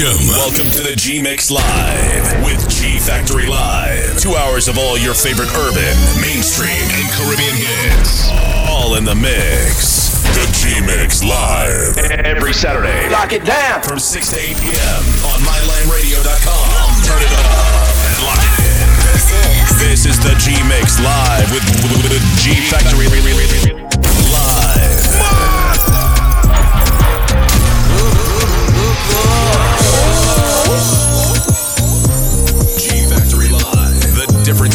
Welcome. Welcome to the G Mix Live with G Factory Live. Two hours of all your favorite urban, mainstream, and Caribbean hits. All in the mix. The G Mix Live. Every Saturday. Lock it down. From 6 to 8 p.m. on mylimeradio.com. Turn it up and lock it in. This is the G Mix Live with, G Factory Live.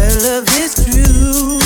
tell of this crew.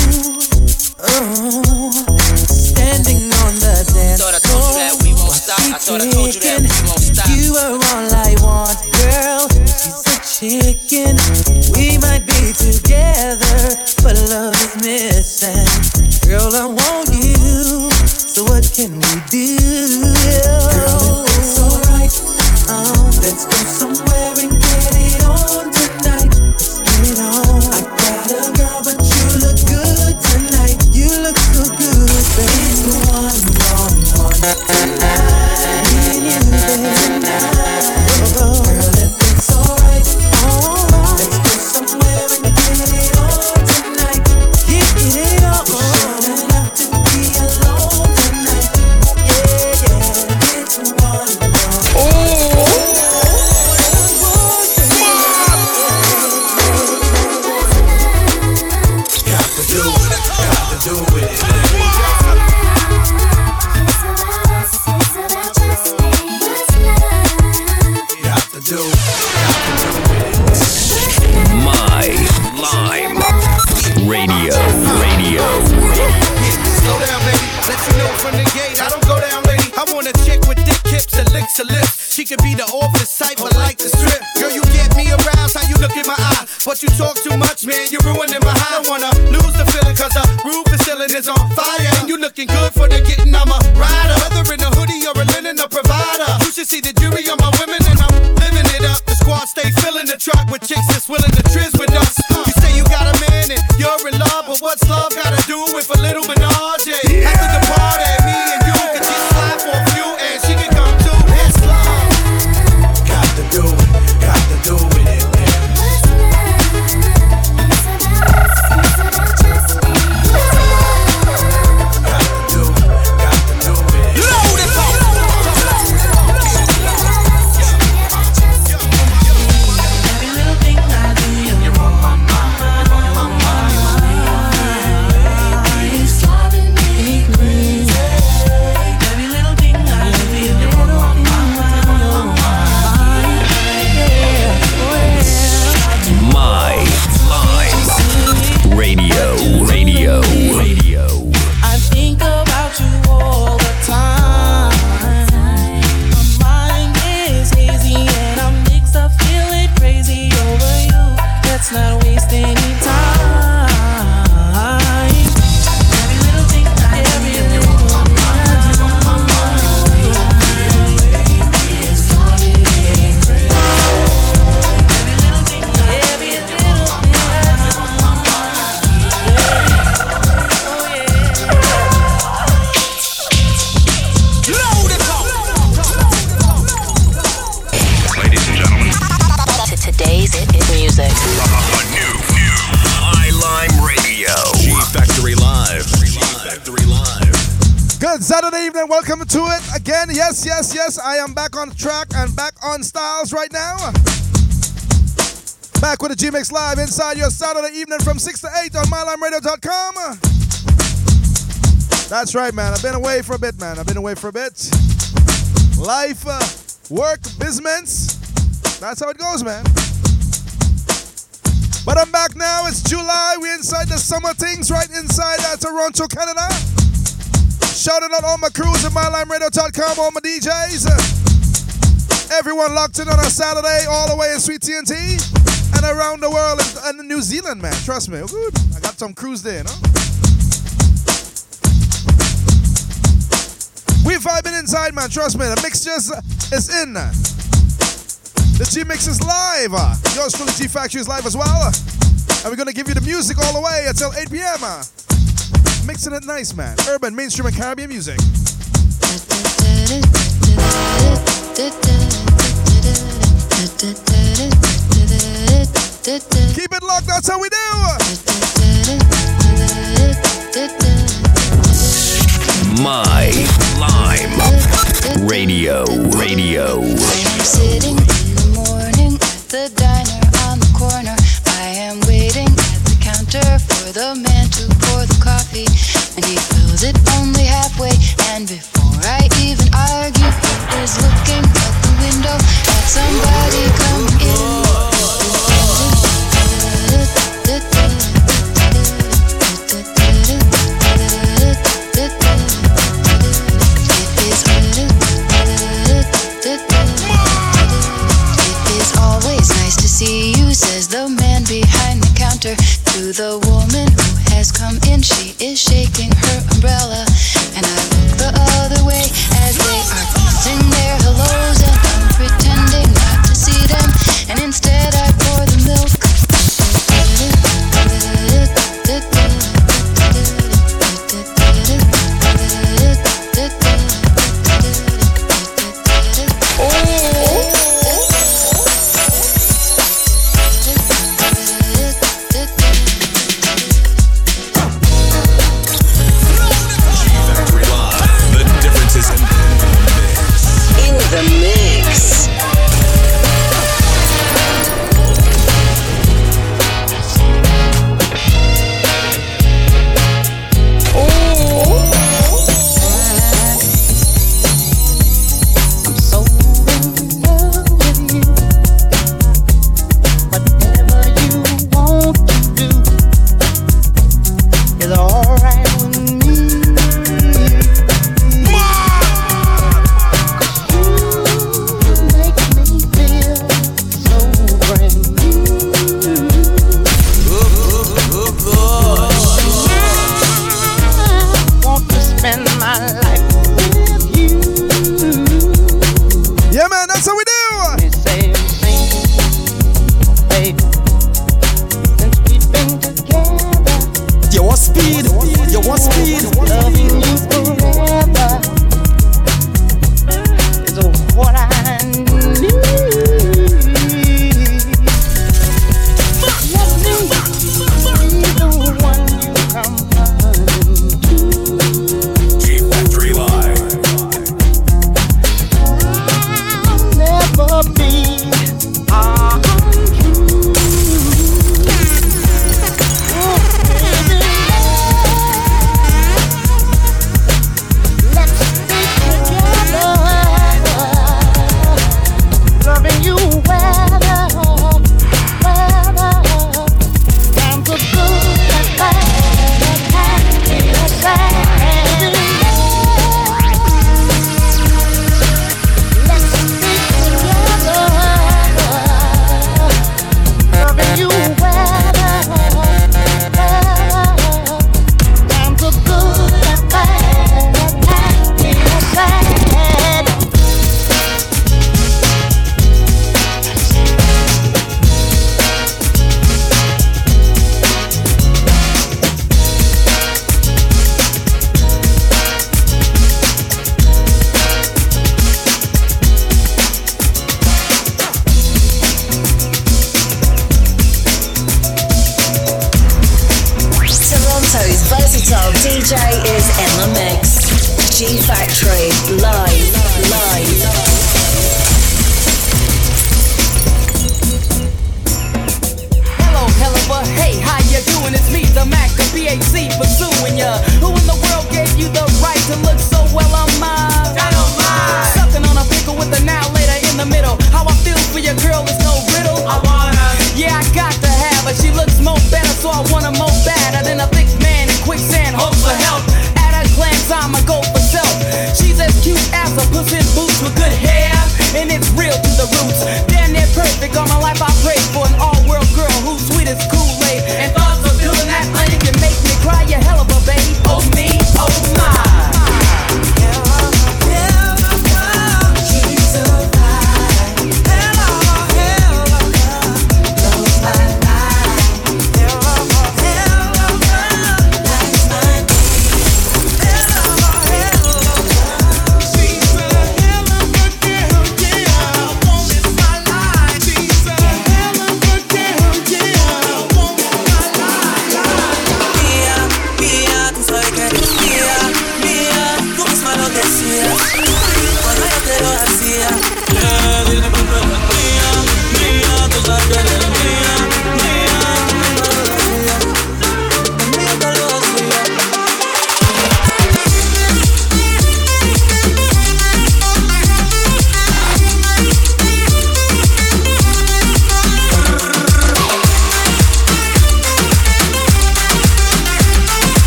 Your Saturday evening from 6 to 8 on MyLimeRadio.com. That's right, man. I've been away for a bit, man. I've been away for a bit. Life, uh, work, business. That's how it goes, man. But I'm back now. It's July. We're inside the summer things right inside uh, Toronto, Canada. Shouting out all my crews at MyLimeRadio.com, all my DJs. Everyone locked in on a Saturday, all the way in Sweet TNT and around the world and, and New Zealand, man. Trust me. Good. I got some crews there, no? We vibing inside, man. Trust me. The mix just is in. The G Mix is live. Yours truly, G Factory is live as well. And we're going to give you the music all the way until 8 p.m. Mixing it nice, man. Urban, mainstream, and Caribbean music. Keep it locked, that's how we do. My Lime Radio. Radio. Sitting in the morning at the diner on the corner. I am waiting at the counter for the man to pour the coffee. And he fills it only halfway. And before I even argue, is looking out the window at somebody coming in. It is always nice to see you, says the man behind the counter to the woman who has come in. She is shaking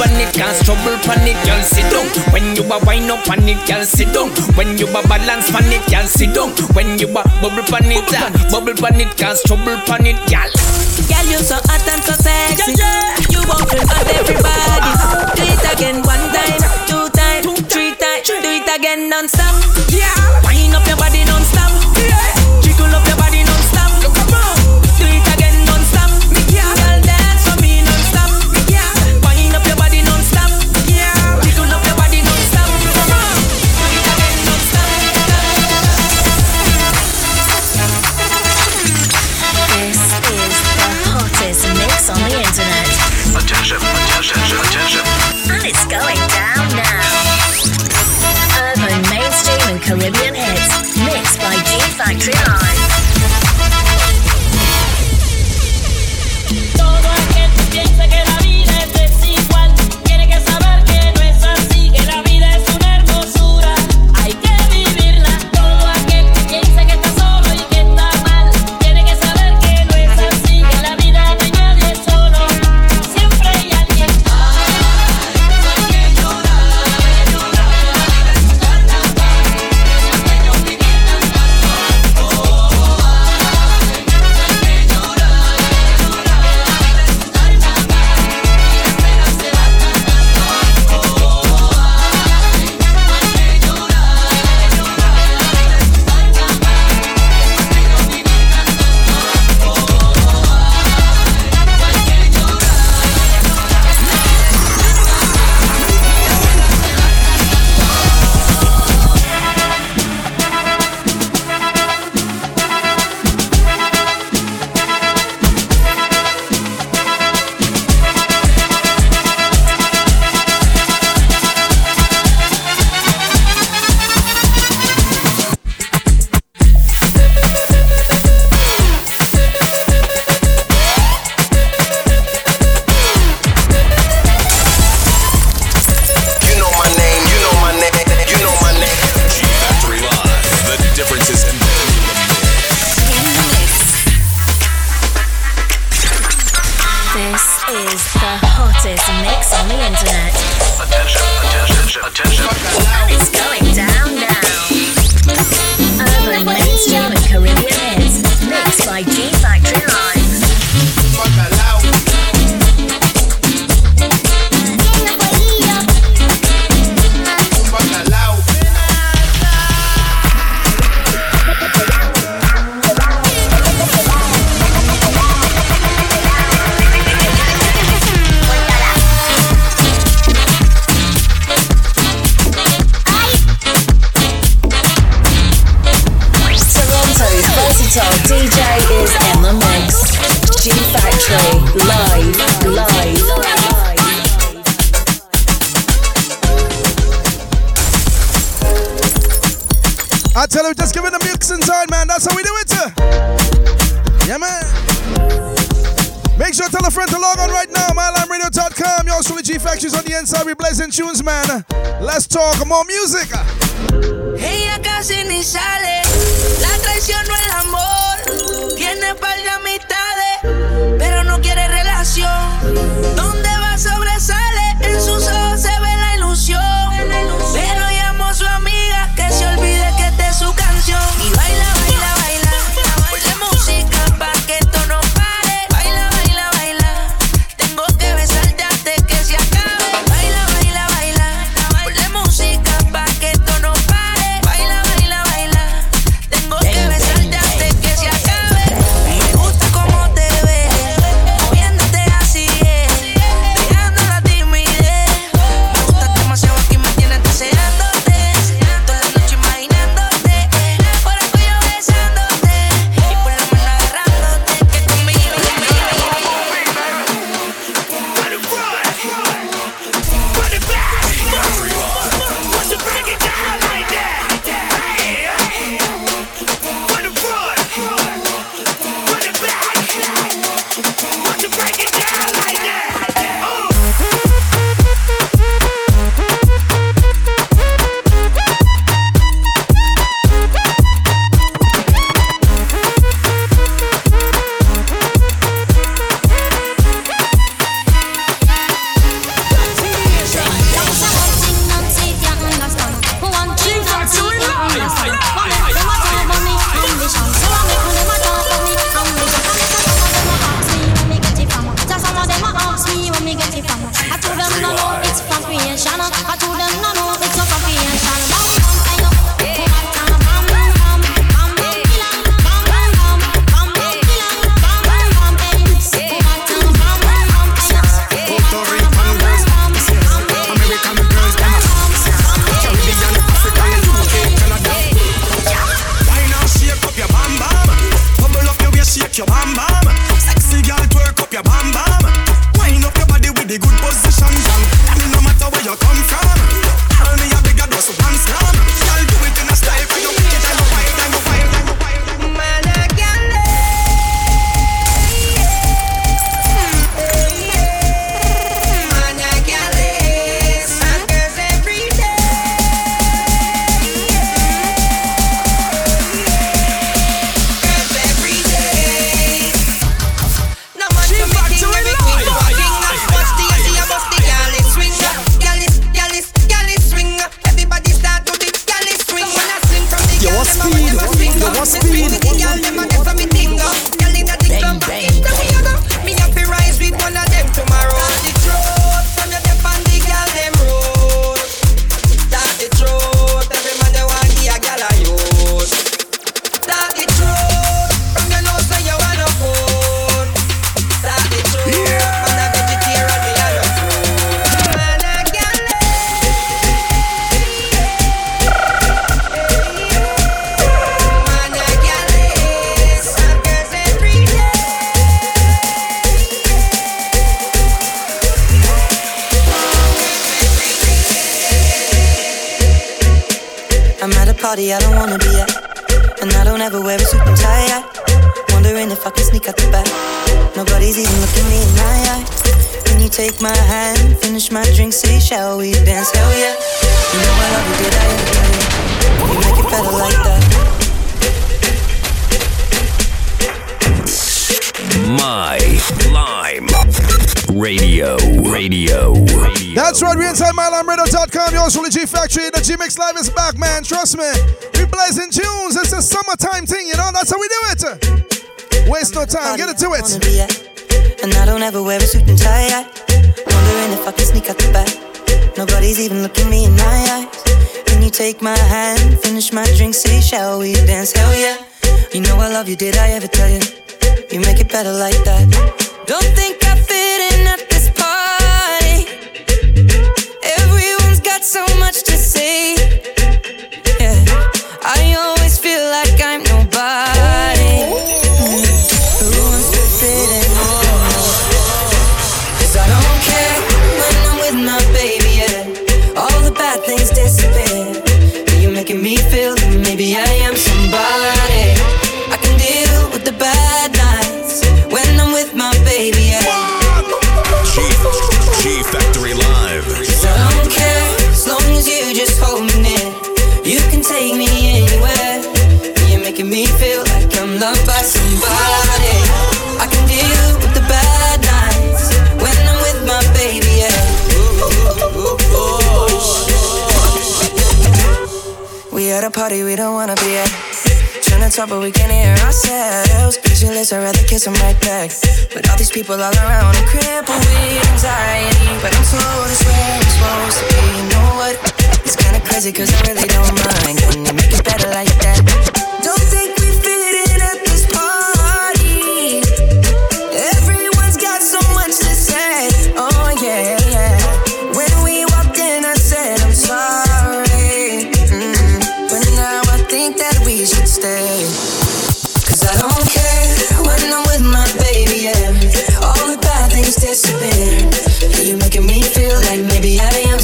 on it, can't struggle on it, girl sit down. When you a wind up on it, girl sit down. When you a balance on it, girl sit down. When you a bubble on it, uh, bubble on it, can't struggle on it, girl. Girl, you so hot and so sexy. You want to have everybody. Do it again one time, two time, three time. Do it again non-stop. Yeah, wind up your body. Radio. That's right, we're inside MyLimeRadio.com. Yours truly G Factory. The G Mix Live is back, man. Trust me. We blazing tunes. It's a summertime thing, you know? That's how we do it. Waste no time. Get into it. And I don't ever wear a suit and tie. Wondering if I can sneak out the back. Nobody's even looking me in my eyes. Can you take my hand? Finish my drink, say, shall we dance? Hell yeah. You know I love you, did I ever tell you? You make it better like that. Don't think I fit in at at a party we don't wanna be at. Trying to talk, but we can't hear ourselves. Pictureless, I'd rather kiss them right back. But all these people all around, I'm crippled with anxiety. But I'm slow to where I'm supposed to be. You know what? It's kinda crazy, cause I really don't mind. When you make it better like that.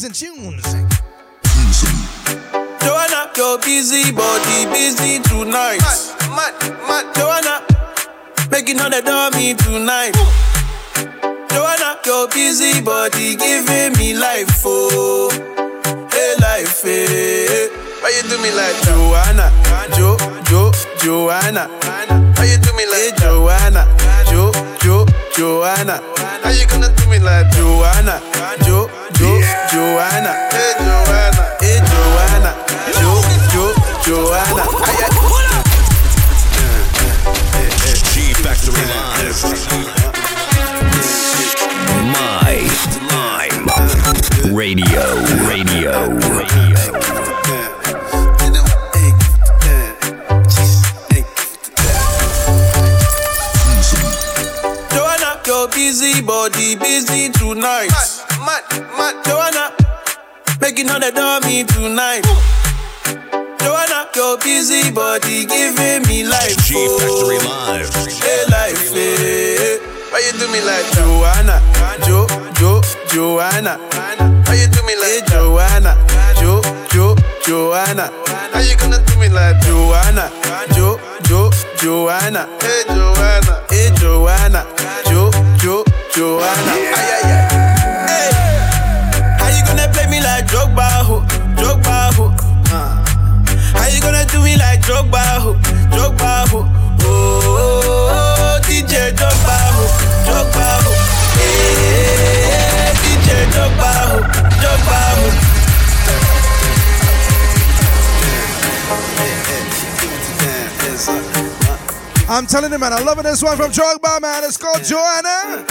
plays and tunes. Joanna, your busy body busy tonight. Mad, mad, mad. Joanna, making all the dummy tonight. Ooh. Joanna, your busy body giving me life, oh, hey life, hey. Why you do me like Joanna, Jo, Jo, Joanna. Joanna. How you do me like hey, Joanna, Jo, Jo, Joanna. How you gonna do me like Joanna, Jo, Jo, Joanna. Hey Joanna, hey Joanna, Jo, Jo, Joanna. Hey, Factory Live. My, my. Radio, radio, radio. busy, body busy tonight. Mad, mad, mad. Joanna, making all the dummy tonight. Joanna, your busy body giving me life. G oh. Factory Live. Hey, life, hey. Why you do me like Joanna? Jo, Jo, Joanna. Why you do me like hey, Joanna? Jo, Jo, Joanna. How you gonna do me like Joanna? Jo, Jo, Joanna. Hey, Joanna. Hey, Joanna. Jo. Joanna. Ay, ay, ay. How you gonna play me like Drogba ho, Drogba ho? How you gonna do me like Drogba ho, Drogba ho? Oh, oh, oh, DJ Drogba ho. Drogba, ho? Hey, oh, DJ Drogba, ho? Drogba, ho? Yeah. I'm telling you, man, I love loving This one from Drogba, man. It's called Joanna.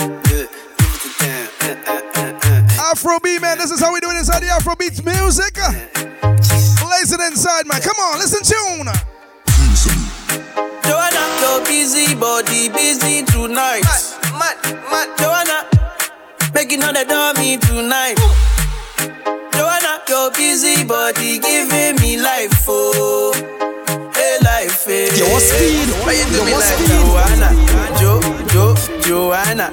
Afrobeat, man. This is how we do it inside the Afrobeat music. Place it inside, man. Come on, listen, tune. Joanna, your busy body busy tonight. Mad, mad, Joanna, making all the dummy tonight. Joanna, your busy body giving me life, oh speed. You want speed? Why you do you me like? Joanna? Jo, Jo, Joanna.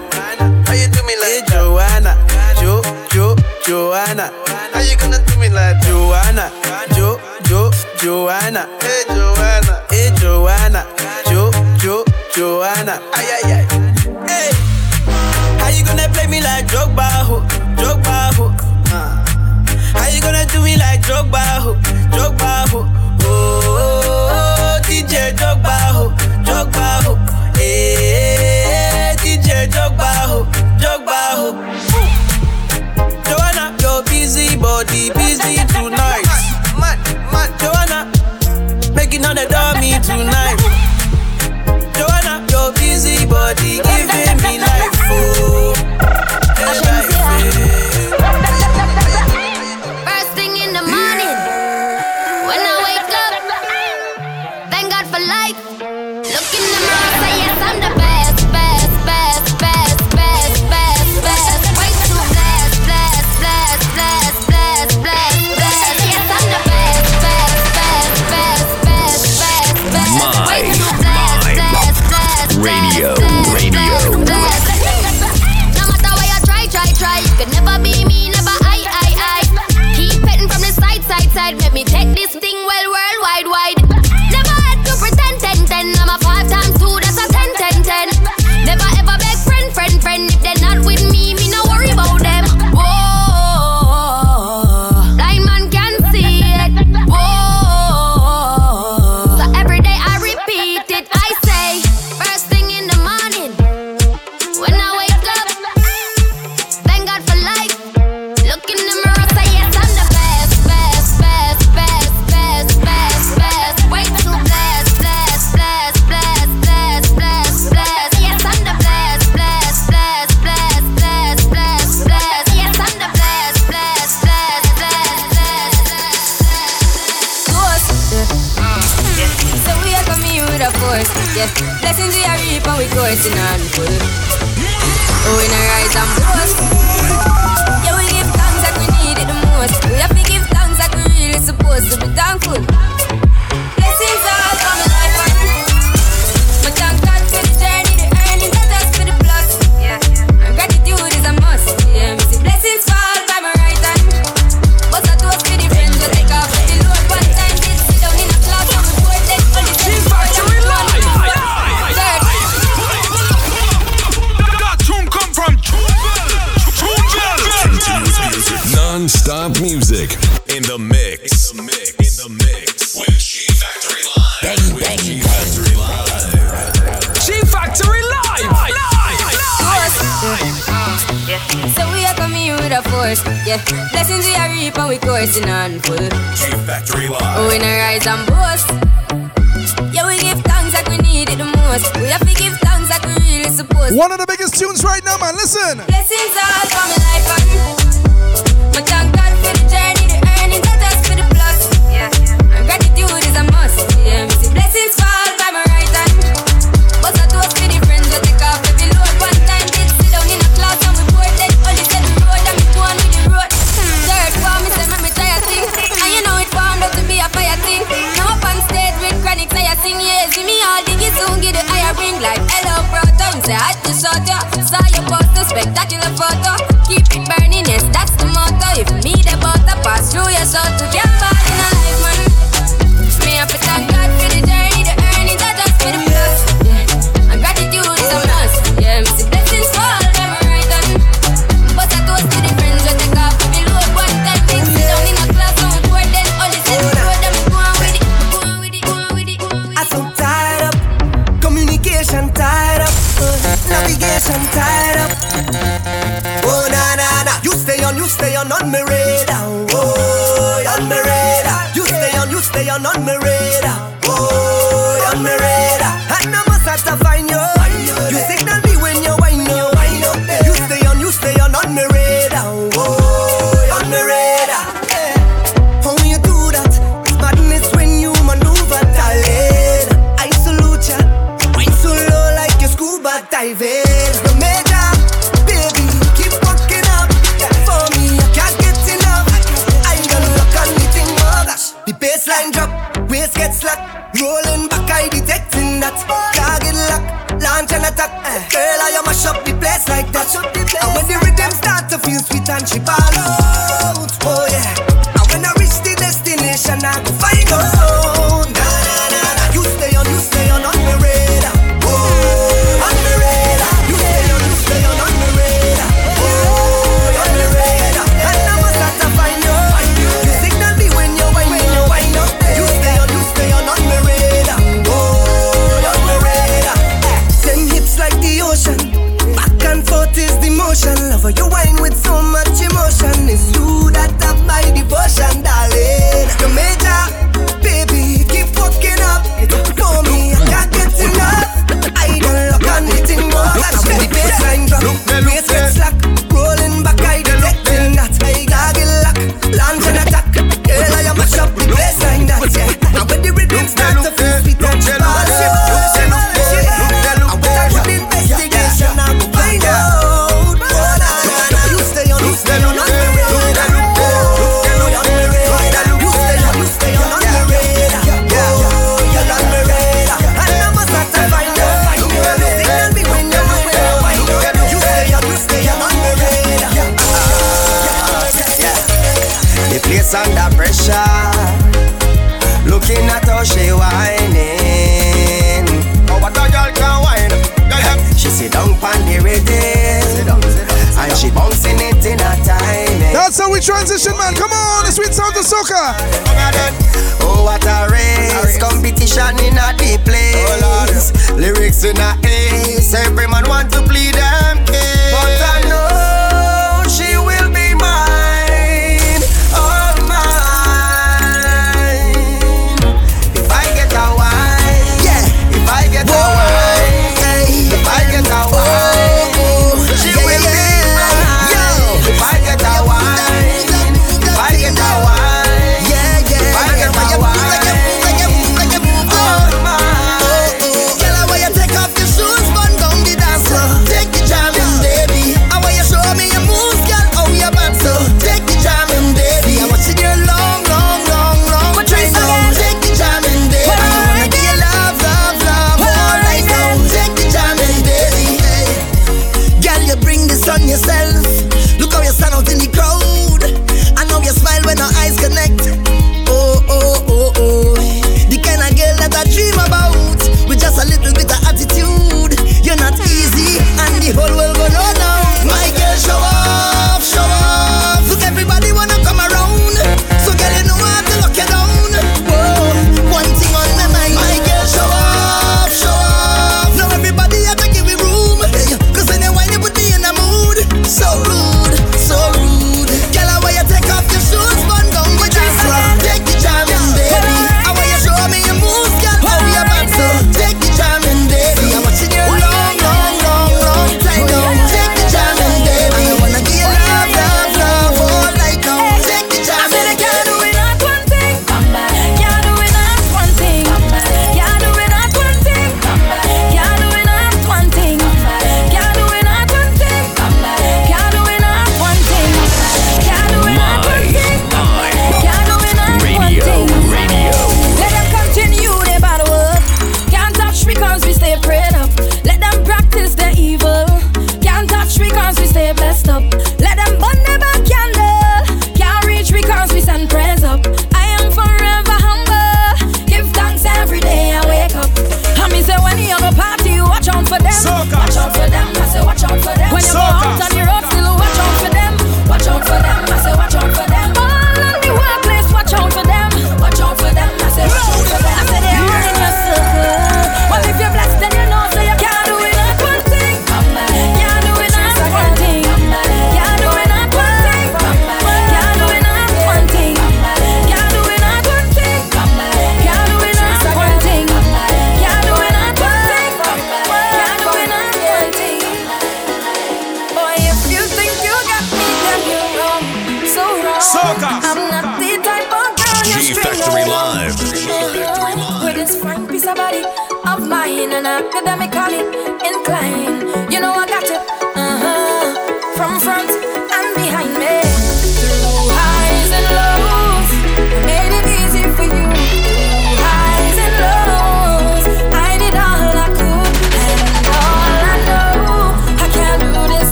Why you do me like Joanna? Jo, Jo, Joanna. How you gonna do me like Joanna? Jo, Jo, Joanna. Hey Joanna. Hey Joanna. Jo, Jo, Joanna. Ay ay ay. Hey. How you gonna play me like Drogba ho? Drogba ho? Uh. How you gonna do me like Drogba ho? Drogba ho? Oh. oh, oh. DJ Eh, Joanna, your busy body, busy tonight. Joanna, making all the tonight. Joanna, your busy body, giving me life.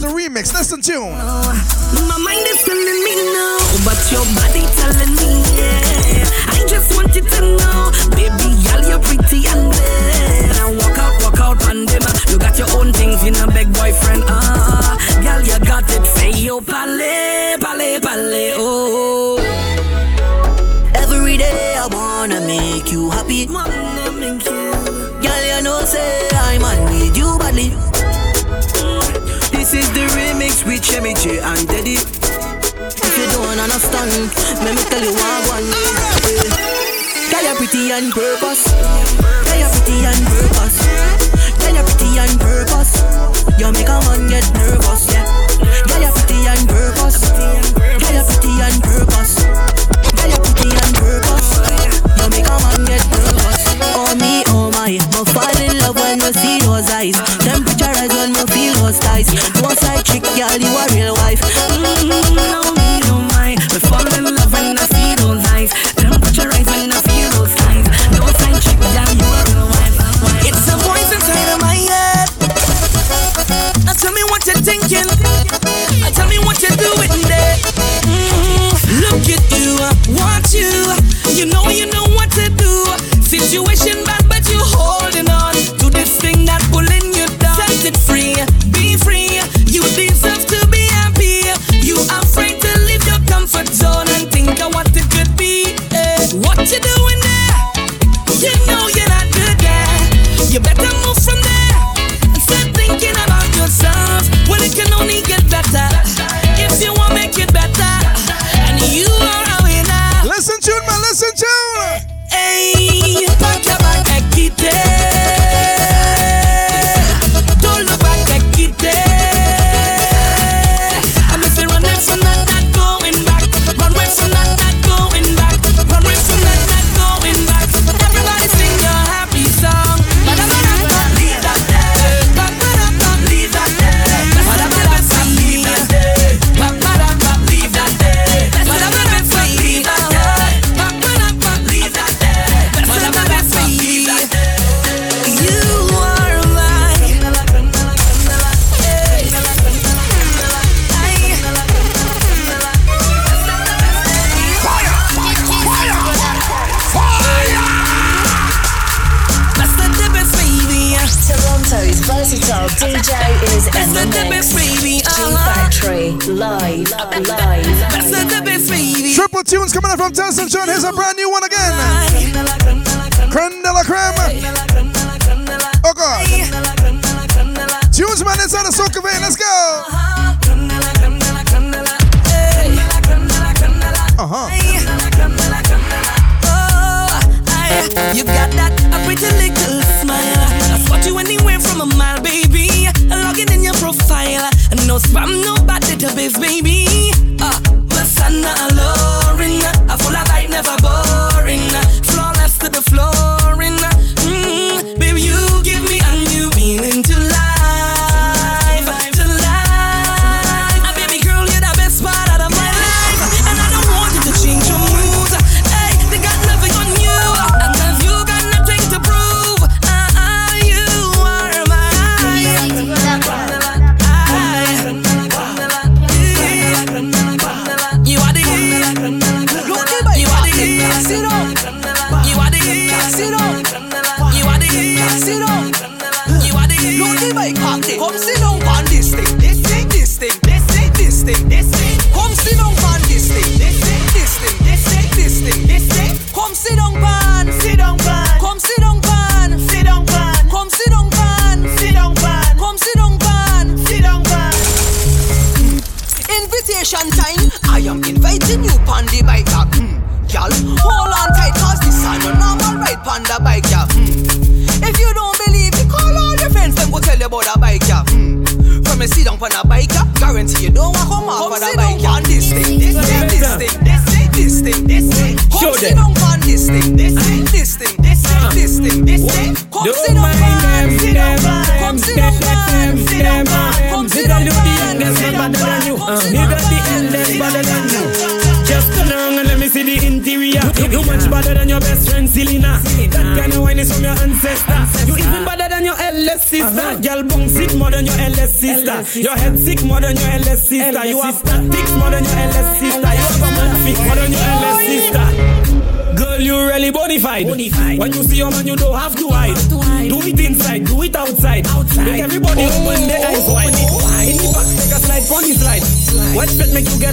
The remix. Listen to My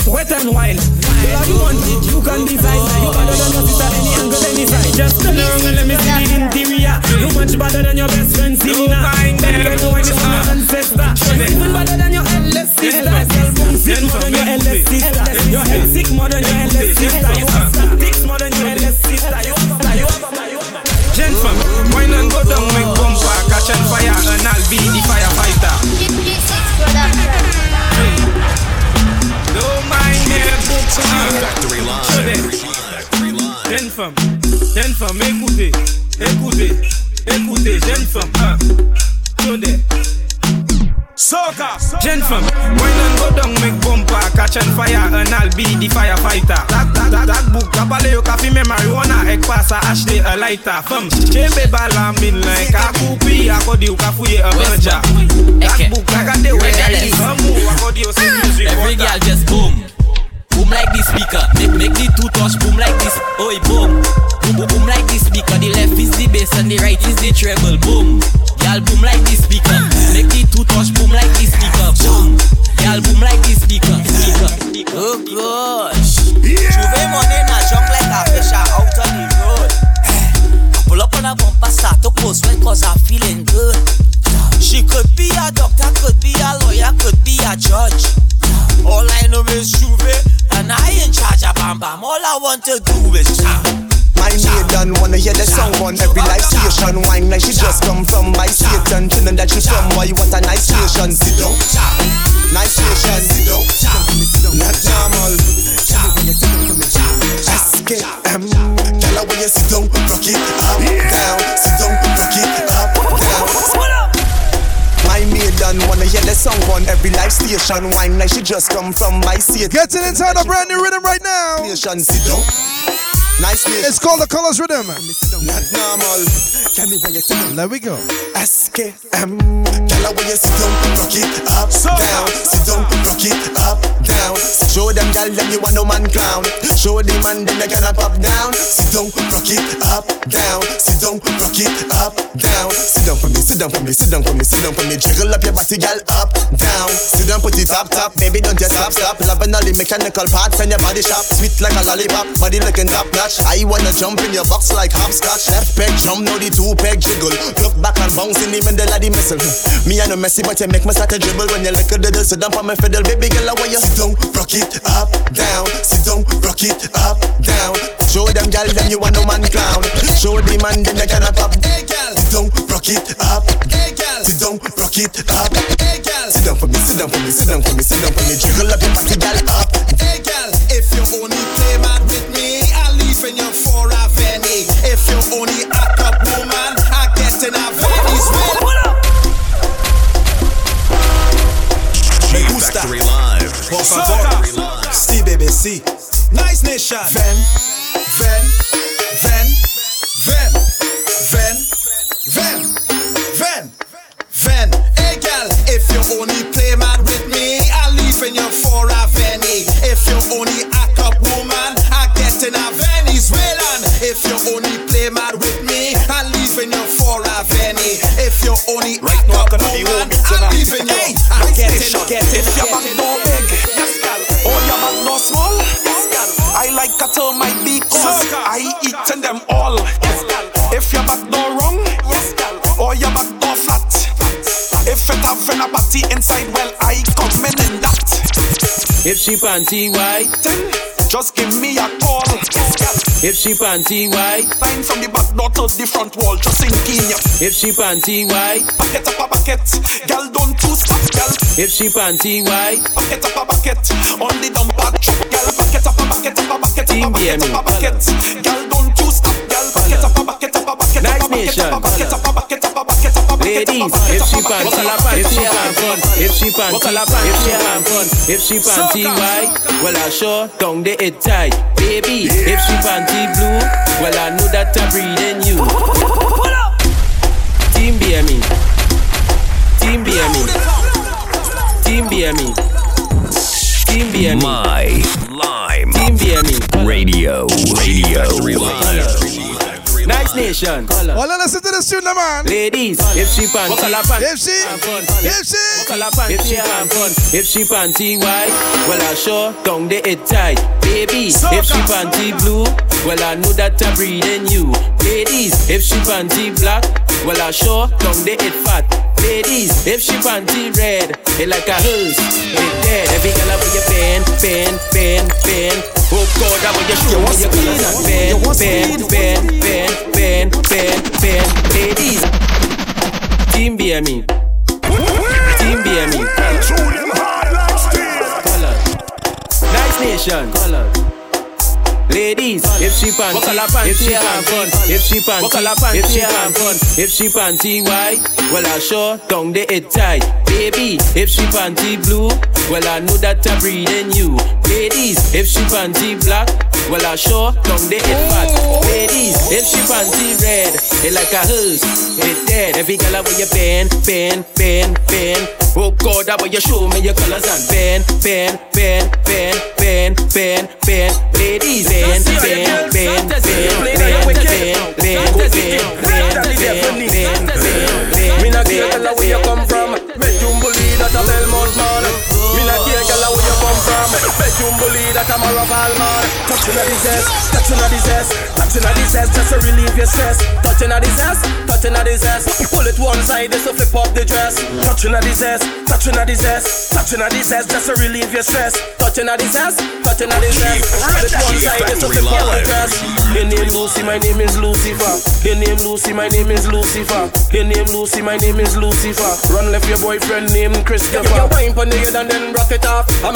wet and wild. Girl, how you want it, you can decide. You better than your sister, any angle, any side. Just turn around and let me see the interior. You much better than your best friend, Selena. That girl, you wine is from your ancestor. You even better than your eldest sister. Girl, boom sick more than your eldest sister. Your head sick more than your eldest sister. You have statics more than your eldest sister. You have a, you have a, Gentlemen, wine and go down, make bumper, catch on fire, and I'll be the firefighter. Jeune femme, jeune femme, écoutez, écoutez, écoutez, jeune femme, ah. hein. Today. Soca, jeune femme, wine and go down, make bumper, catch on fire, and I'll be the firefighter. That, that, that, that book, kapale yo ka fime marijuana, ek pasa acheter a lighter. Femme, chebe bala min like a coupi, akodi yo ka fouye a ganja. That book, kagade we ID, hamu, akodi yo se music Every girl just boom. Boom like the speaker. Make, make the two touch boom like this. Oi, boom. Boom, boom, boom like the speaker. The left is the bass and the right is the treble. Boom. Girl, boom like the speaker. Make the two touch boom like the speaker. Boom. Girl, boom like the speaker. Speaker. Oh gosh. Juve money na jump like a fish out on the road. Pull up on a bumper, start to close sweat cause I'm feeling good. She could be a doctor, could be a lawyer, could be a judge. All I know is Juve, and I in charge of Bam Bam. All I want to do is jam. My maiden wanna hear the song on every live oh, station. Wine like she just come from my Satan. Chillin' that she from why you want a nice station. Sit down, nice station. Sit down, not normal. SKM, tell her when you sit down, rock it up, down. Sit down, rock it up. My maiden wanna hear the song on every live station. Wine like she just come from my Satan. Getting inside a brand new rhythm right now. Station, sit down. Nice It's called the Colors Rhythm. Not normal. Tell me where you sit down. There we go. SKM. Um, tell her where you sit down, rock it up, down. Sit down, rock it up, down. Show them, girl, them you want no man clown. Show them man, then they gonna pop down. Sit down, rock it up, down. Sit down, rock it up, down. Sit down for me, sit down for me, sit down for me, sit down for me. Jiggle up your body, girl, up, down. Sit down, put it up, top, baby, don't just stop, stop. Loving all the mechanical parts and your body shop. Sweet like a lollipop, body looking top notch scotch. I wanna jump in your box like hopscotch. Left peg jump, now the two peg jiggle. Look back and bounce in the middle of the missile. Hmm. Me I no messy, but you make me start to dribble when you lick a diddle. Sit down for my fiddle, baby girl, I want you. Sit down, rock it up, down. Sit down, rock it up, down. Show them girl, them you want no man clown. Show the man, then they gonna pop. Hey girl, sit down, rock it up. Hey girl, sit down, rock it up. Hey girl, sit down for me, sit down for me, sit down for me, sit down for me. Jiggle up your body, girl, up. Hey girl, if you only play mad with me. If you only act up, woman, I get in a well. Me gusta. Baby. Nice nation. Ven, ven, if you only play mad with me, I'll leave in your four avenue. If you only act Guess if your back no big, yes, girl. Oh, your back no small, yes, girl. I like cattle my because I eaten them all. Yes, girl. If your back no wrong, yes, girl. Or your back no flat. If it have a body inside, well I come in that. If she panty white, just give me a call. If she panty white, line from the back door to the front wall, just sink in ya. If she panty white, bucket up a bucket, girl don't too stop, girl. If she panty white, bucket up a bucket, on the dump back truck, girl. bucket up a bucket, up a bucket, up a bucket, up a bucket, girl don't too stop, girl. Packet up a bucket, up a bucket, up a bucket, up a bucket, up a bucket, up a bucket. Ladies, if she panty, if she panty, if she panty, if she panty, if she panty white, well I sure down the it tight. Baby, if she panty blue, well I know that I'm breathing you. Team BME, Team BME, Team BME, Team BME. My Lime Team BME. Radio, Radio, Radio. Nice nation. Hold on, listen to this tune, man. Ladies, if she panty, if she, if she, if she panty, if she panty white, well I sure down the it tight, baby. If she panty blue, well I know that I'm breeding you, ladies. If she panty black. Well, I show down they it fat. Ladies, if she panty red, it like a hose, it dead. Every girl I you bend, bend, bend, bend. Oh God, I want your shoe, you want your color, bend, bend, bend, bend, bend, bend, bend. Ladies, team be me, team be me. Nice nation, color. Ladies, if she panty, if she pan fun, if she panty, if she pan if she panty. Why? well I sure down the it tight. Baby, if she panty blue, well I know that I'm breeding you. Ladies, if she panty black, well, I sure long they hit fat. Ladies, if she fancy red, it like a hose, it dead. Every girl where you been, been, been, been. Oh God, that where you show me your colors and been, been, been, been, been, been, been. Ladies, been, been, been, been, been, been, been, been, been, been. Me not care girl where you come from. Me you believe that a Belmont man. Me not care girl where confirm Bedroom bully that I'm a rival man Touching a disease, touching a disease Touching a disease just to relieve your stress Touching a disease, touching a disease Pull it one side just to flip up the dress Touching a disease, touching a disease Touching a disease just to relieve your stress Touching a disease, touching a disease Pull it one side just to flip up the dress Your name Lucy, my name is Lucifer Your name Lucy, my name is Lucifer Your name Lucy, my name is Lucifer Run left your boyfriend named Christopher You wine pon the head and then rock it off I'm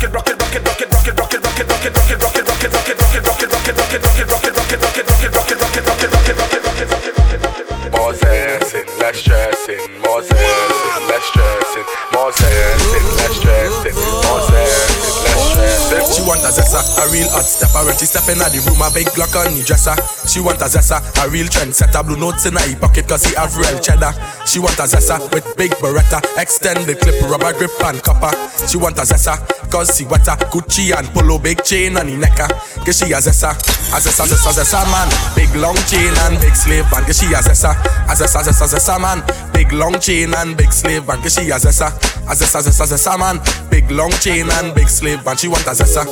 a zessa, a real hot stepper when she step in the room, a big Glock on the dresser. She want a zessa, a real trendsetter, blue notes in her pocket cause he have real cheddar. She want a zessa with big beretta, extended clip, rubber grip and copper. She want a zessa, cause see what Gucci and polo big chain on the necker. Cause she a ah. zessa, a zessa, zessa, man. Big long chain and big slave. Cause she a zessa, a zessa, zessa, zessa man. Big long chain and big slave. Cause she a zessa, a zessa, zessa, zessa man. Big long chain and big slave man. She want a zessa.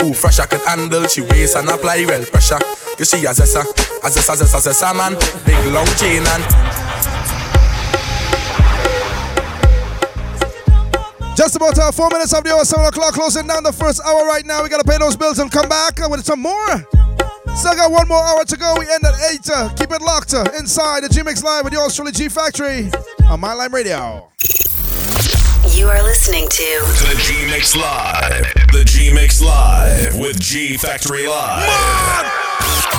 Who fresh I can handle, she waist and apply well pressure. Cause she a zessa, a zessa, zessa, zessa man. Big long chain and Just about uh, four minutes of the hour, seven o'clock, closing down the first hour right now. We gotta pay those bills and come back uh, with some more. Still got one more hour to go. We end at eight. Uh, keep it locked uh, inside the G Mix Live with yours truly G Factory on My Lime Radio. You are listening to The G Mix Live. The G Mix Live with G Factory Live.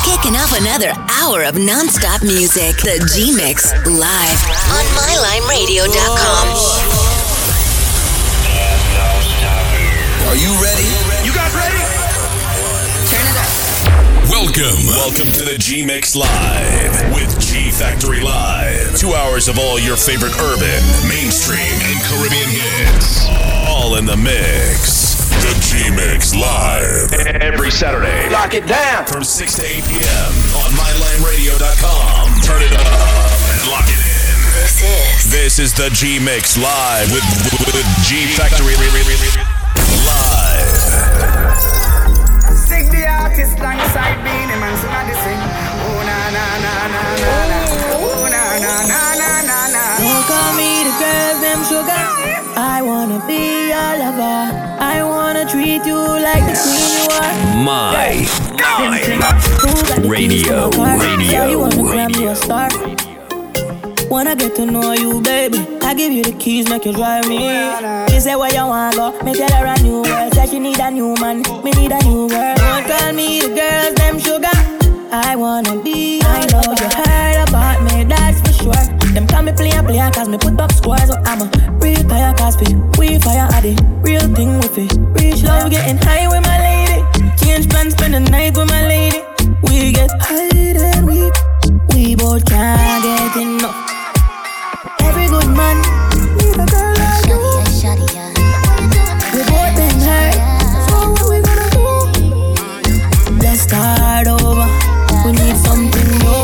Kicking off another hour of non-stop music. The G Mix live on MyLimeRadio.com. Are you ready? You guys ready? Turn it up. Welcome. Welcome to the G Mix Live with G Factory Live. Two hours of all your favorite urban, mainstream, and Caribbean hits. All in the mix. The G Mix Live. Every Saturday. Lock it down. From 6 to 8 p.m. on MyLimeRadio.com. Turn it up and lock it in. This is This is the G Mix Live with, with G Factory artist alongside Beenie Man, so now they sing. Oh na na na na na na. Oh na na na na na na. Don't call me the girls, them sugar. I wanna be your lover. I wanna treat you like the queen you are. My Who got the keys to Radio, my car? Say you wanna radio, Wanna get to know you, baby. I give you the keys, make you drive me. She say where you wanna go, tell her a new world. Say she need a new man, me need a new girl. Don't call me the girls, them sugar. I wanna be. I know you heard about me, that's for sure. Them call me player, player, cause me put up scores. So I'm a real fire, cause we, we fire at it. Real thing with it. Reach love, getting high with my lady. Change plans, spend the night with my lady. We get high and we, we both can't get enough. Man need a girl like you. We both been hurt, so what we gonna do? Let's start over. We need something new.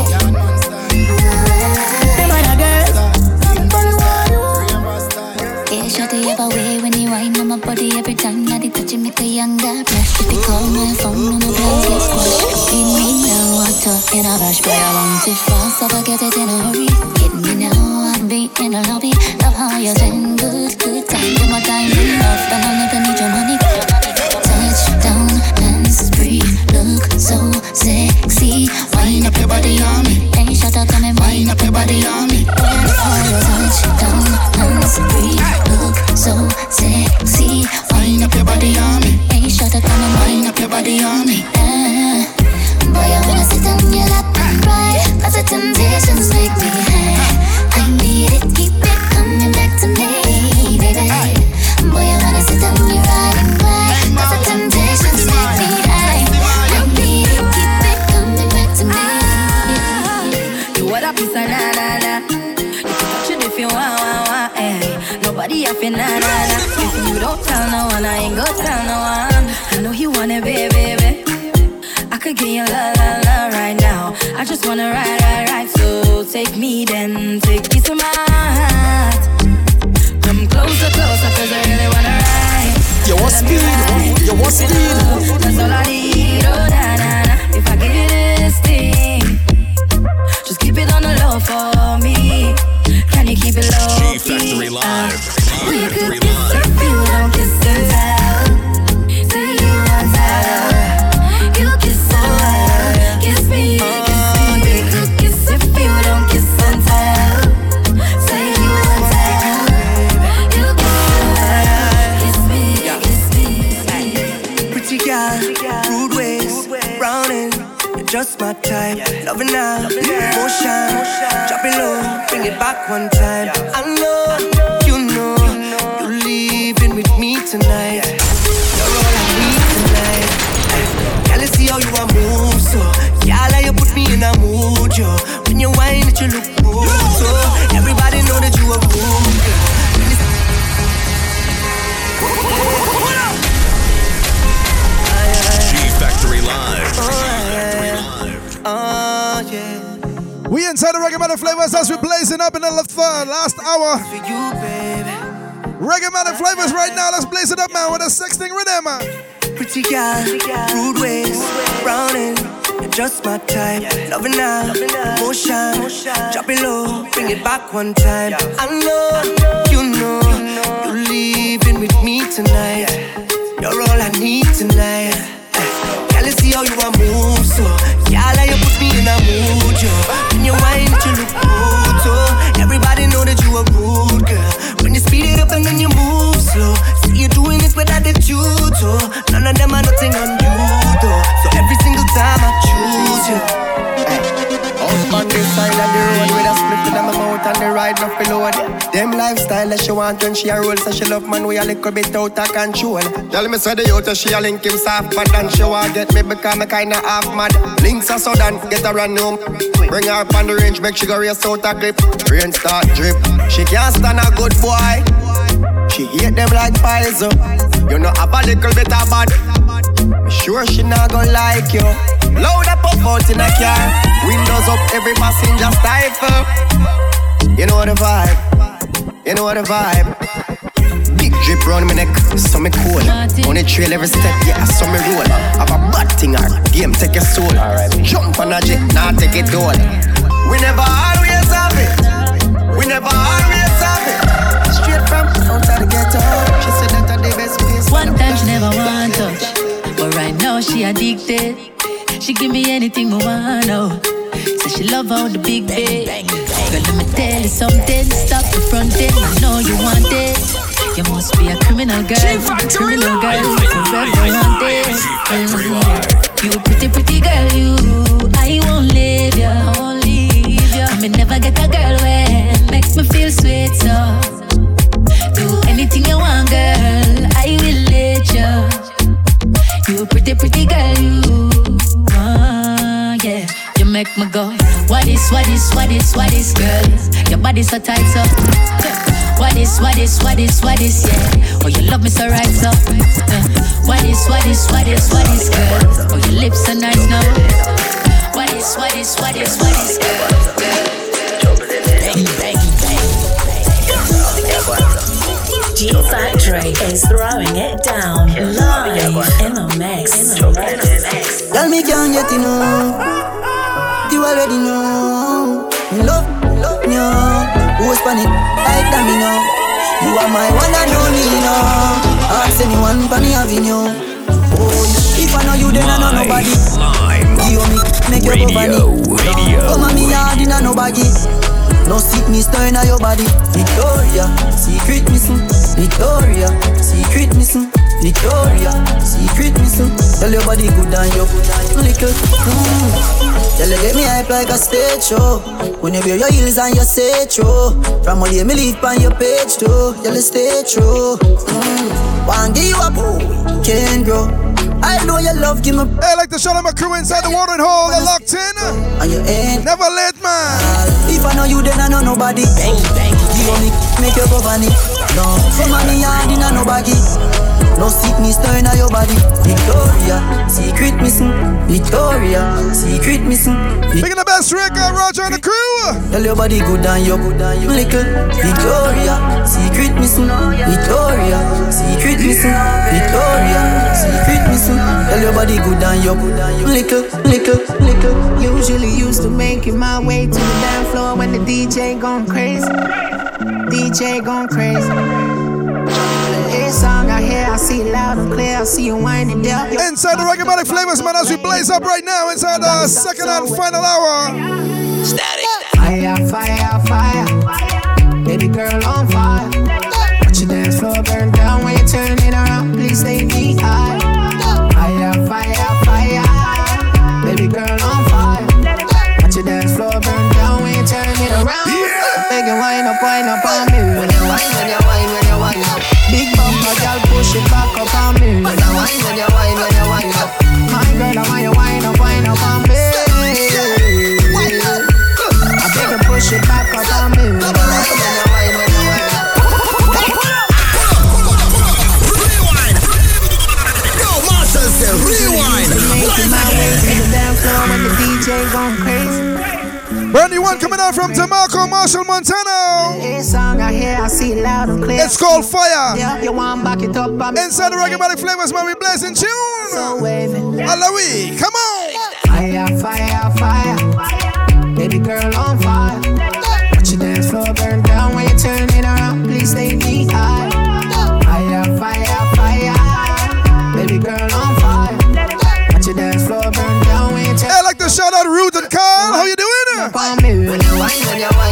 Them other girls, somebody want you. Yeah, shawty a way when you on my body every time that it touch you make a younger blush. If you call my phone, no my plans get squashed. Give me now, water in a rush, boy I want it fast, so I get it in a hurry. Get me now, be in a lobby. Love how you send good, good time. Give my time enough, one time. Little bit out of control. Tell me say the youth she a link him soft, but then she want get me because me kinda half mad. Links are sudden, get her run home. Bring her up on the range, make she go race out a clip. Rain start drip, she can't stand a good boy. She hate them like pies up. You know have a little bit of bad. Sure she not gonna like you. Load up up out in a car. Windows up, every passenger stifle. You know the vibe. You know what the vibe. Big drip round my neck, so me cool. On the trail every step, yeah, so me roll. Have a bad thing, our game take your soul. Alright, jump on a jet, now take it all. We never always have it. We never always have it. Straight from out of the ghetto. She said that are the best place. One time she never want touch, but right now she addicted. She give me anything me want now. Say she love all the big bang. Girl, let me tell you something. Stop the front end. I know you want it. You must be a criminal girl, criminal girl, forever wanted. You pretty, pretty girl, you. I won't leave ya, won't leave ya. I may never get a girl when makes me feel sweet, so do anything you want, girl. I will let you. You pretty, pretty girl, you. Ah, yeah. You make me go. What is, what is, what is, what is, girl? Your body so tight, so. What is, what is, what is, what is, yeah? Oh, you love me so right, so. Uh, what is, what is, what is, what is, girl? Oh, your lips so nice now. What is, what is, what is, what is, girl? Bang, bang, G Factory is throwing it down live in the mix. In. Tell me can't get enough. You already know. Love, love me. Who's panic like that me know. You are my one and only. Ask anyone for me you. Oh, if I know you, then I know nobody. You me make your funny. Come on me yard in a nobody. No sickness turn on your body. Victoria, secret missing. Victoria, secret missing. Victoria, secret missing. Tell your body good and you little. Mm. Tell you get me hype like a stage show. When you wear your heels and you say true. From all you me leave on your page too. Tell you stay true. Mm. One give you a boo, can't grow. I know your love, give me. Hey, like to shout out my crew inside the watering hole. They're locked in. And you ain't never late, man. If I know you, then I know nobody. Bang, bang, you only make you go funny. No, from me yard in a nobody. No sickness turn on your body. Victoria, secret missing. Victoria, secret missing. Picking the best record, Roger and the crew. Tell your body good and you good and you little. Victoria, secret missing. Victoria, secret missing. Victoria, secret missing. Tell your body good and you good and you little, little, little. Usually used to making my way to the dance floor when the DJ gone crazy. DJ gone crazy. This song I hear, I see it loud and clear. I see you winding down. Inside the Reggae Matic Flavors, man, as we blaze up right now inside the second and final hour. Static. Fire, fire, fire. Baby girl on fire. Watch your dance floor burn down when you turn it around. Please stay me high. Fire, fire, fire. Baby girl on fire. Watch your dance floor burn down when you turn it around. Make it wind up, wind up on me. One coming out from DeMarco Marshall Montano. It's song I hear, I see loud and clear. It's called Fire. Yeah, you want back it up. I'm Inside the Reggae Flavors, man, we blazing tune. So waving. Alawi, come on. Fire, fire, fire. Baby girl on fire. Watch your dance floor burn down when you turn it around. Please stay high. Fire, fire, fire. Baby girl on fire. Watch your dance floor burn down when you turn. Hey, I like to shout out Ruth and Carl. Up when you wine, when you wine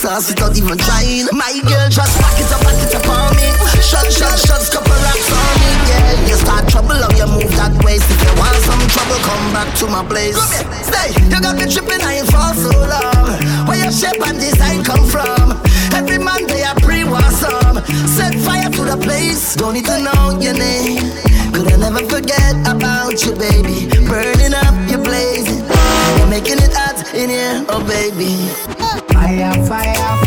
sauce without even trying. My girl, just back it up, back it up on me. Shot, shot, shots, couple racks on me. Yeah, you start trouble, how you move that waist. If you want some trouble, come back to my place. Stay, you got me tripping, I ain't fall so long. Where your shape and design come from? Every man they are pre-war some. Set fire to the place. Don't need to know your name. Could I never forget about you, baby? Burning up, you're blazing. You're making it hot in here, oh baby. Fire, fire,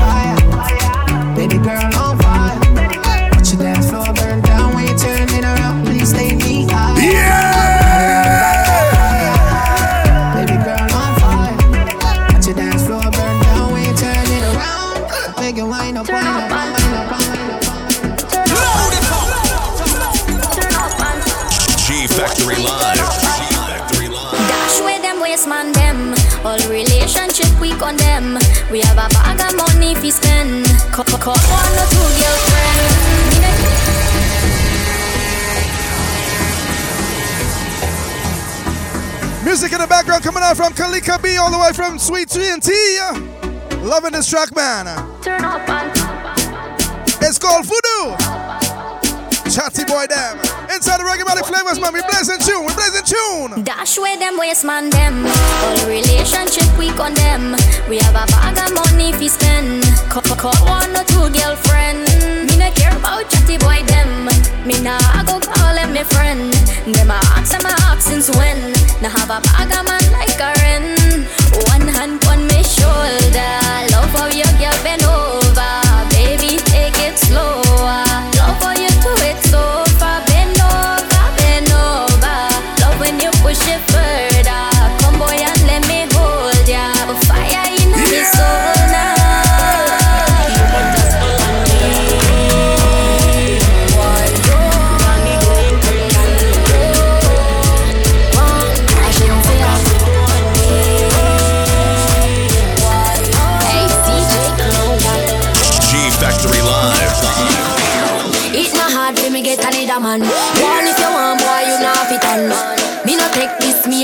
Music in the background coming out from Kalika B all the way from Sweet TNT. Loving this track, man. Turn up and It's called Voodoo. Chatty boy, damn. Inside the reggae flavors, man. We blazing tune. We blazing tune. Dash with them waste man them. All relationship we condemn. We have a bag of money fi spend. Call, call one or two girlfriend. Me not care about chatty boy them. Me nah go call them me friend. Them a ask them a ask since when. Now have a bag of man like a wren. One hand on my shoulder. Love how you girl bend over.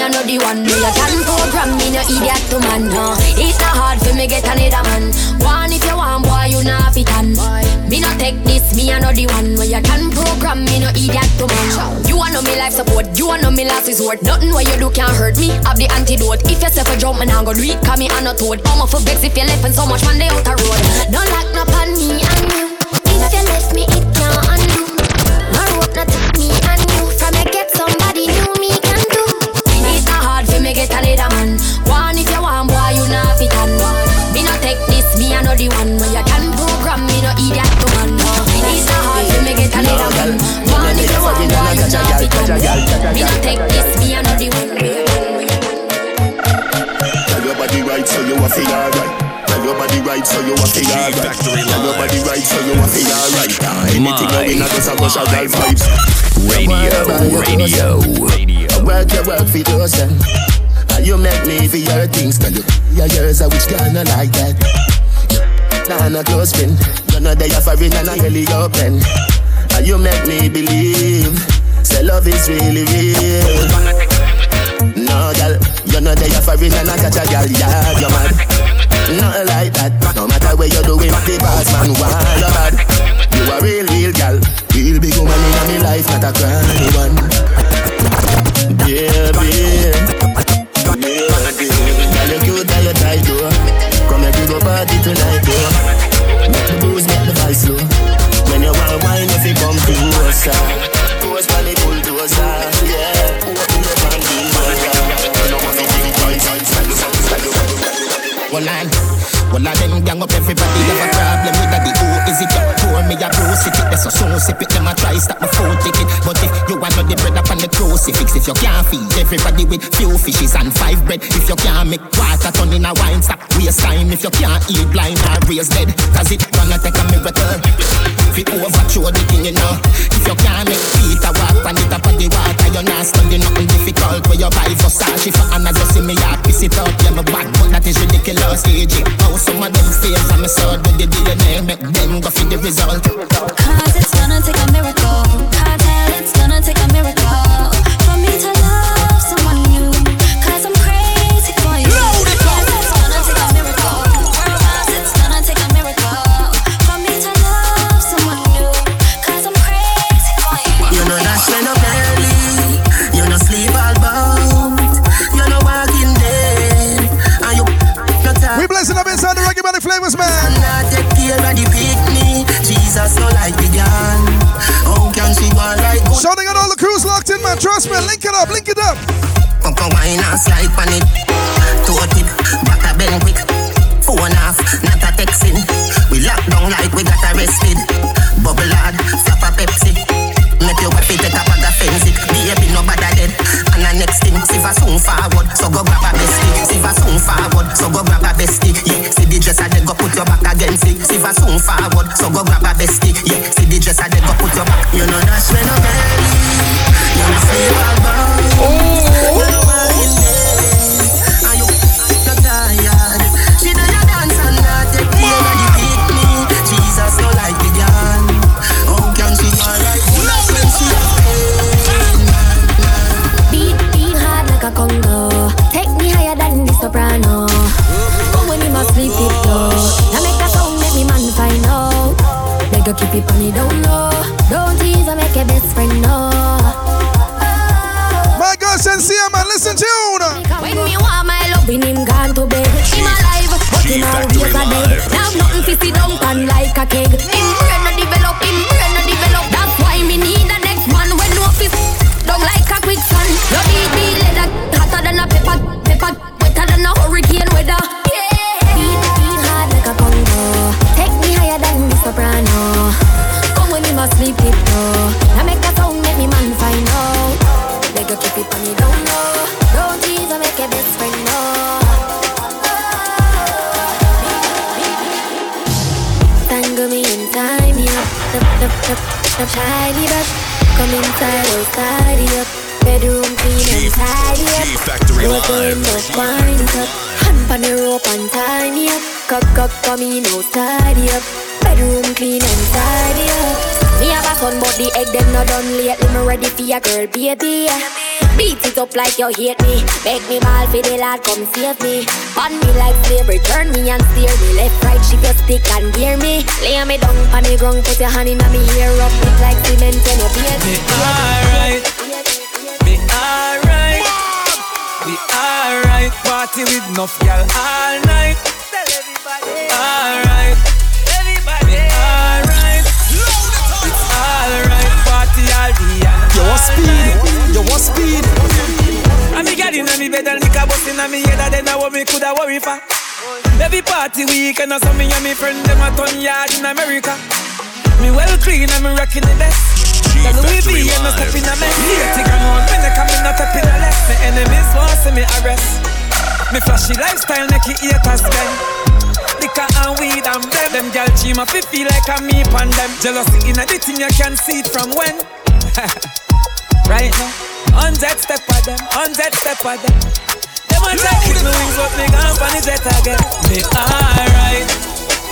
I know the one. Me a can program, me no idiot to man. No. It's not hard for me get another man. One if you want, boy, you not fit on. Me no take this, me I know the one. Where you can program, me no idiot to man. You want know me life support, you want know me last resort. Nothing what you do can hurt me. Have the antidote. If you say for jump, man, I go do it. Cause me I no toad. I'm off for vex if you left and so much man they out the road. Don't lock no on me and you. If you left me, it Me no take this, me I know the one. Tell your body right, so you a feel alright. Tell your body right, so you a feel alright. Tell your body right, so you a feel alright. Anything going on, just a rush of girl vibes. Radio, radio. Work your work for yourself. And you make me for your things, cause you, your yours are which kinda like that. Nah, no close friend. You know they are foreign and I really open. And you make me believe. Say love is really real. No, girl, you know they are foreign and I catch a girl, yeah, you mad. Nothing like that. No matter where you're doing, the boss man, why you bad? You a real, real girl. Real big woman in my life, not a cranny one. Yeah, babe. Yeah, babe. Girl, you cute, girl, you tight, though. Come here, we go party tonight, though. Make the booze, make the vibe slow. When you want wine, if you come yeah. Well, I, well, I them gang up everybody have a problem with a closer. sip it, them a try stop my food ticket. But if you want the bread up on the crucifix, if you can't feed everybody with few fishes and five bread, if you can't make water turn in a wine stop, waste time. If you can't eat blind or raise dead, cause it gonna take a miracle. If you overthrow the king, you know. If you can't make Peter walk on the top of the water, you're not studying nothing difficult. Where you buy Versace for Anna, just see me out, piss it out. Yeah, my back, but that is ridiculous. AJ, how some of them fail from me sword with the DNA, make them go for the result. Cause it's gonna take a miracle. Can't it's gonna take a miracle Jesus so like the gun. How can she go like good? Shouting out all the crews locked in, man. Trust me. Link it up, link it up. Pump a wine and slide on it. Toe tip, back a bend quick. Phone off, not a texting. We lock down like we got arrested. Bubble hard, flap a Pepsi. Make your wife take a bag of fence it. Baby, dead. And the next thing, see for soon forward. So go grab a bestie. See for soon forward. So go grab a bestie. Your back against it. See for soon forward. So go grab a bestie. Yeah, see the dress and then go put your back. You know that's when I'm ready. You know you hate me. Make me ball for the lad, come save party weekend or something and me friend them a ton yard in America. Me well clean and me rocking the best. The Louis V and no step in a mess. Here take on one minute come in not in a left. Me enemies want see me arrest. Me flashy lifestyle make it haters bend. Liquor and weed and blem. Them gal of it feel like a me pan them. Jealousy in a the thing you can see it from when. right now. Hundred step at them, hundred step at them. A try keep me wings but me gone on the jet again. Me alright,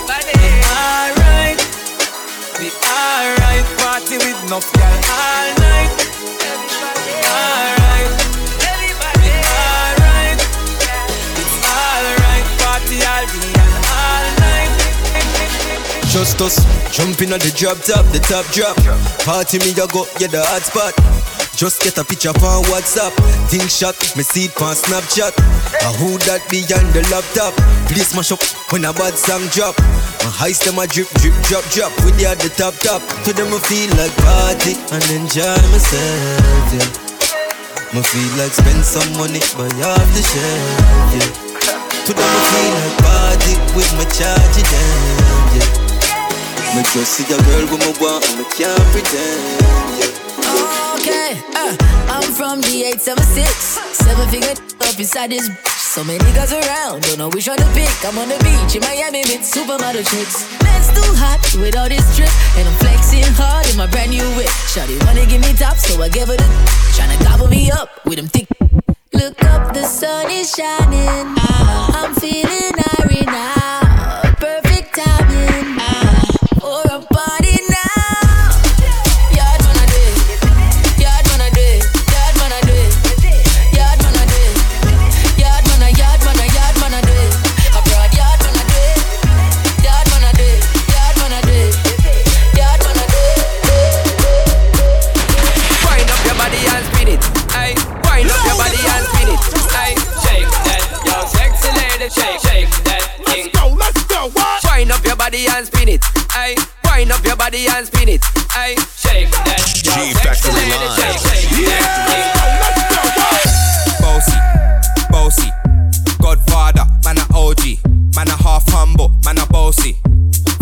me alright, me alright. Party with enough girl all night. Alright, me alright, alright. Party all day and all night. Just us jumping on the drop top, the top drop. Party me, I go, yeah, the hot spot. Just get a picture on WhatsApp. Think shot, me see it on Snapchat. A who that behind the laptop? Please mash up when a bad song drop. My heist them a drip, drip, drop, drop. With you at the top, top. To them I feel like party and enjoy myself, yeah. Me feel like spend some money, buy off the shelf, yeah. To them I feel like party with my charge, them, yeah. Me just see a girl with my want and me can't pretend. Okay, uh, I'm from the 876. Seven figure up inside this. So many guys around, don't know which one to pick. I'm on the beach in Miami with supermodel chicks. Man's too hot with all this drip, and I'm flexing hard in my brand new whip. Shawty wanna give me top, so I give her the. Tryna gobble me up with them thick. Look up, the sun is shining. I'm feeling irie now. And spin it. Aye. Wind up your body and spin it. Aye. Shake that, G sexy Factory lady, Live. shake, shake that. Bossy, bossy, Godfather, man a OG, man a half humble, man a bossy.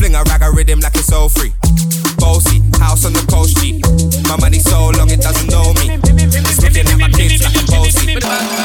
Fling a rag a rhythm like it's all free. Bossy, house on the coast G. My money so long it doesn't know me. It's looking at my kids like a bossy.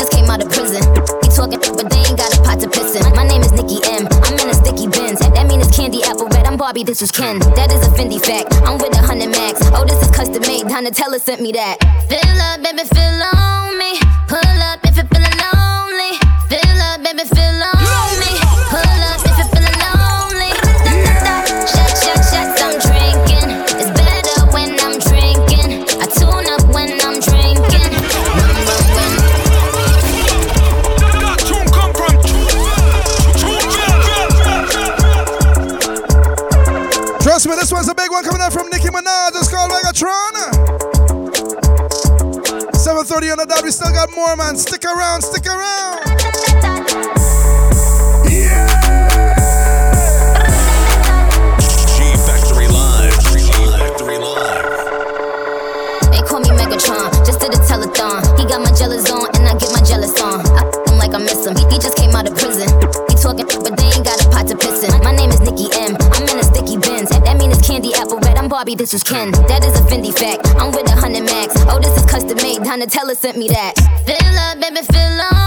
Just came out of prison. He talking, but they ain't got a pot to piss in. My name is Nicki M. I'm in a sticky bins. That, mean it's candy apple red. I'm Barbie. This was Ken. That is a Fendi fact. I'm with a hundred max. Oh, this is custom made. Donatella sent me that. Fill up, baby, fill on me. Pull 7.30 on the dot. We still got more, man. Stick around, stick around. G Factory Live. G Factory Live. They call me Megatron, just did a telethon. He got my jealous on, and I get my jealous on. I f him like I miss him. He, he just came out of prison. He talking, but they ain't got a pot to piss in. My name is Nicki M. I'm in a sticky bins. That, that mean it's candy apple red. I'm Barbie. This was Ken. That is a Fendi fact. I'm with Donatella sent me that. Fill up, baby, fill on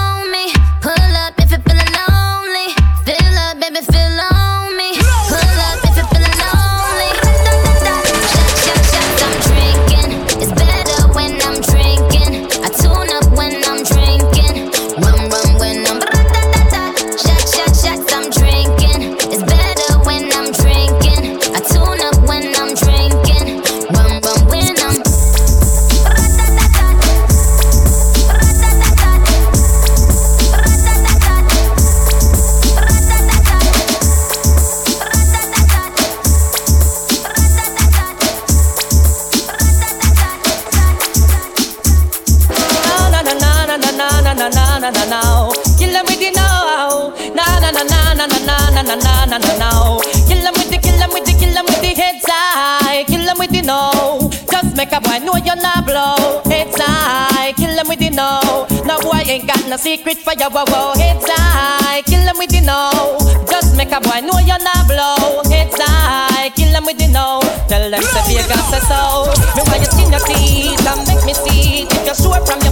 no secret for your wow wow. Heads high. Kill them with the no. Just make a boy know you're not blow. Heads high. Kill them with the no. Tell them to be a got so. Me why you skin your teeth and make me see. If you're sure from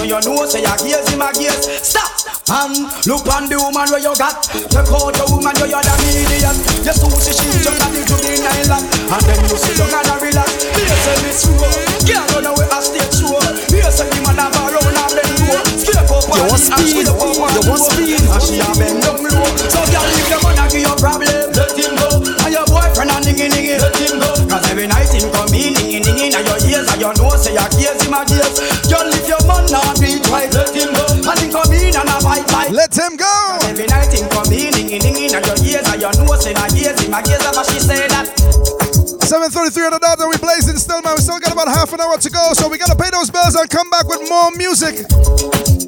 and and your nose, and your ears, in my ears. Stop! And look on the woman where you got. Take out the woman where you're the median. You sushi she just got into the nylon. And then you sit down and a relax. Here say me slow. Girl run away a stage show. Here say the man have a round and bend low. Scrape up You want and speed? scrape up on You want speed? And she a bend down low. So girl if your man a give you problem, let him go. And your boyfriend a dingy dingy, let him go. Cause every night him come in, dingy dingy, and your ears and your nose say your ears him a if your 7.33 on the dot, and we blazing still, man. We still got about half an hour to go, so we gotta pay those bills and come back with more music.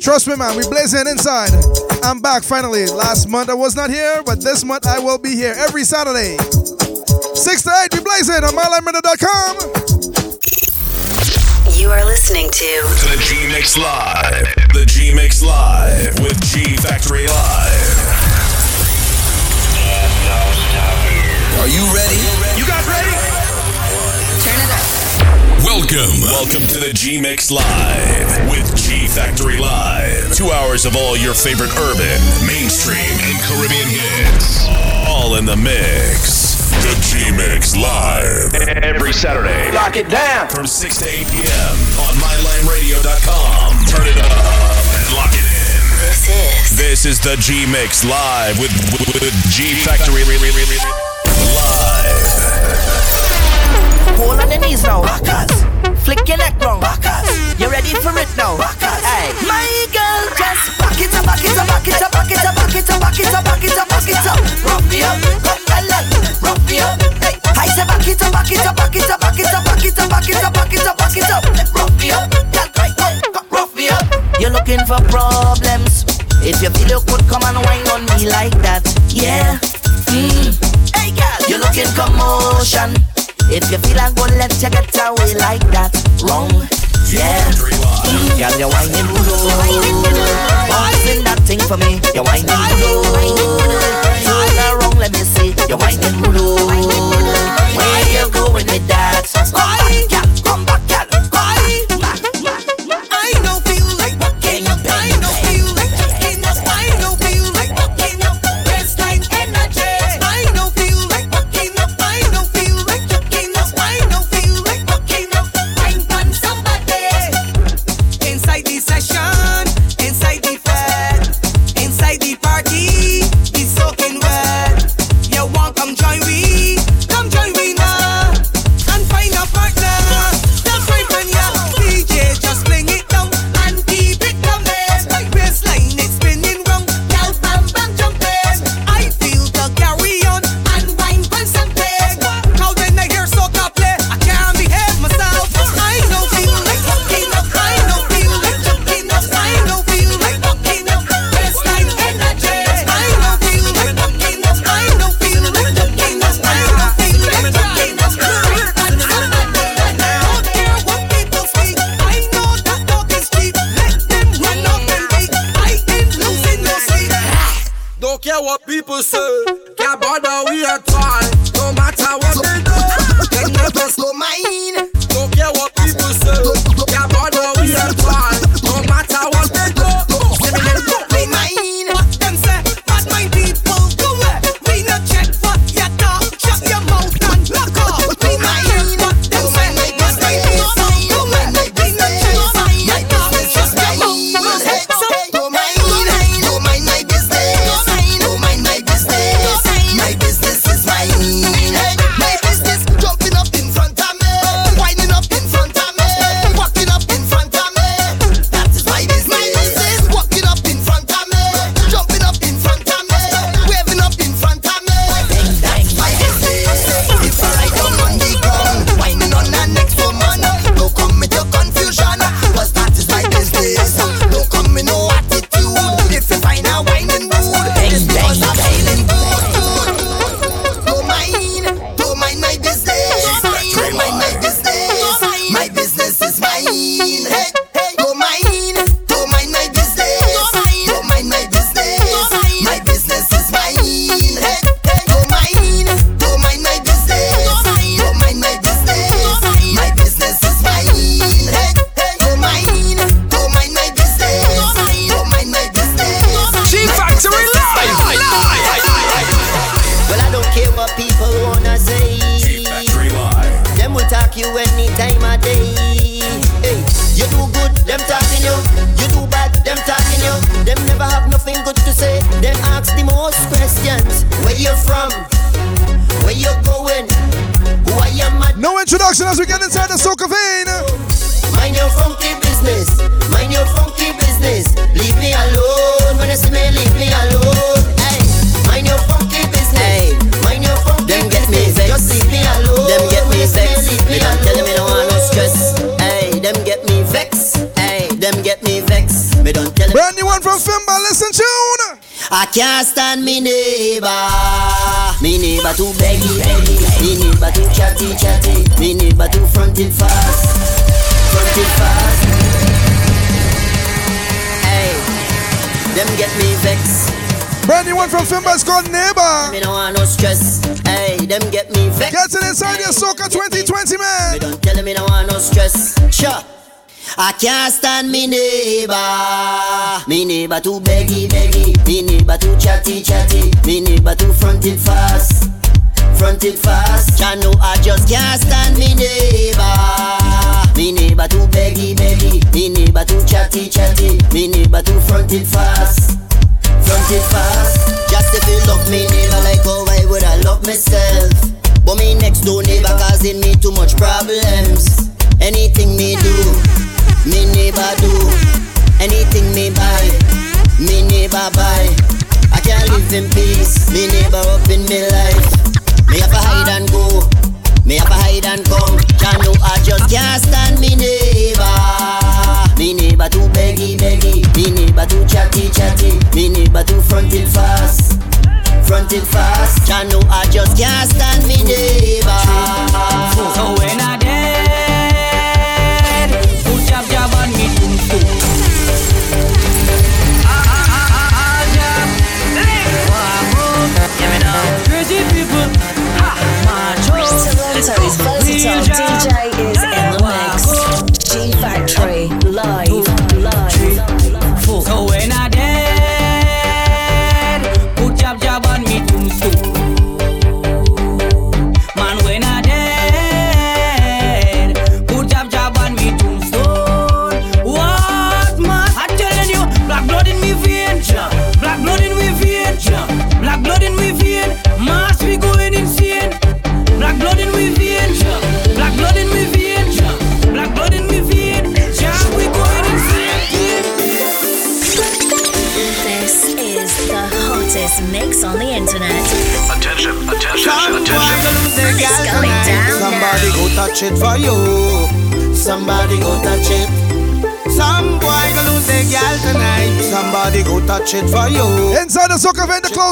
Trust me, man, we blazing inside. I'm back finally. Last month I was not here, but this month I will be here every Saturday. 6 to 8, we blazing on mylimeradio.com. You are listening to The G Mix Live. The G Mix Live with G Factory Live. Are you ready? You guys ready? Turn it up. Welcome. Welcome to the G Mix Live with G Factory Live. Two hours of all your favorite urban, mainstream, and Caribbean hits. All in the mix. The G Mix Live. Every Saturday. Lock it down. From 6 to 8 p.m. on MyLimeRadio.com. Turn it up and lock it in. This is This is the G Mix Live with, with, with G Factory Hold on the knees now. Backers. Flick your neck round. Backers. You ready for it now? Backers. Hey. My girl just back it up, back it up, back it up, back it up, back it up, back it up, back it up, back it up. Rough me up, rough my leg, rough me up. Hey. I say back it up, back it up, back it up, back it up, back it up, back it up, back it up, back it up. Rough me up, right, me up. You're looking for problems. If you feel you could come and whine on me like that, yeah. Mm. Hey girl, you're looking commotion. If you feel I'm gonna let you get away like that, wrong. Yeah. Girl, you're whining good. Bouncing that thing for me. You're whining good. Turn around, let me see. You're whining good. Where you going with that? Come back, girl. Come back, girl. Sir.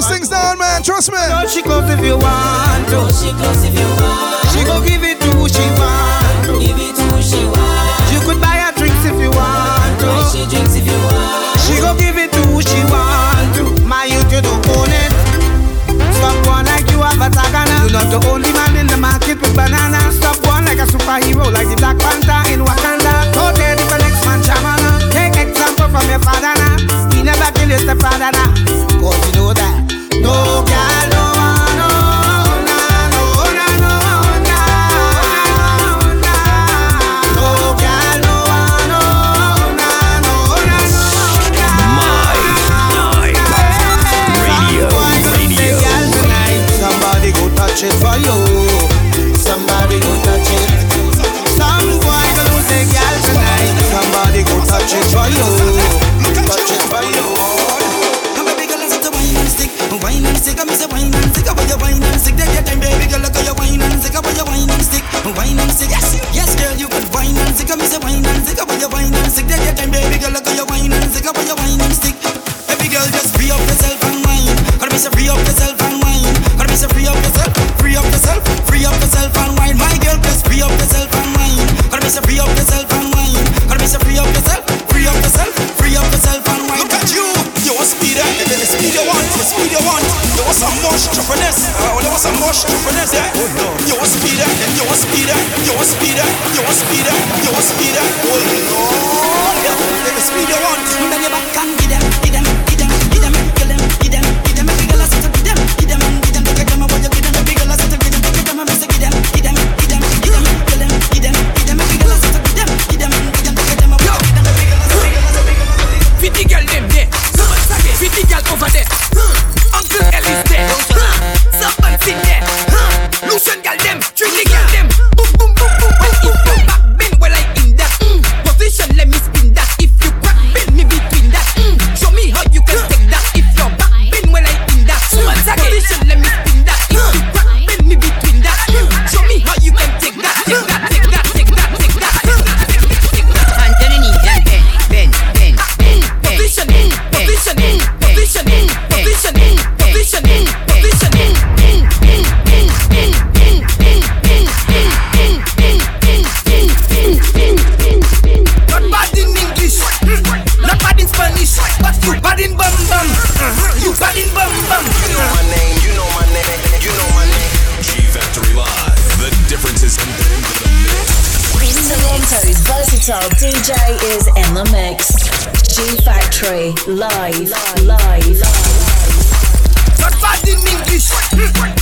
those things down, man. Trust me. No, she close if you want to. She close if you want. She go give it to who she want to. Give it to who she want. You could buy her drinks if you want to. Buy she drinks if you want. She go give it to who she want to. My youth, you don't own it. Stop one like you have a tagana. You're not the only man in the market with banana. Stop one like a superhero, like the Black Panther in Wakanda. Go there, the next man, Jamana. Take example from your father now. he never kill your stepfather now. some mush chuffiness. I uh, will have some mush chuffiness. Yeah. Oh no. You a speeder, you a speeder, you a speeder, you a speeder, you a speeder. Oh no. Let me speed you want. Toronto DJ is in the mix. G Factory live, live. Not bad in English,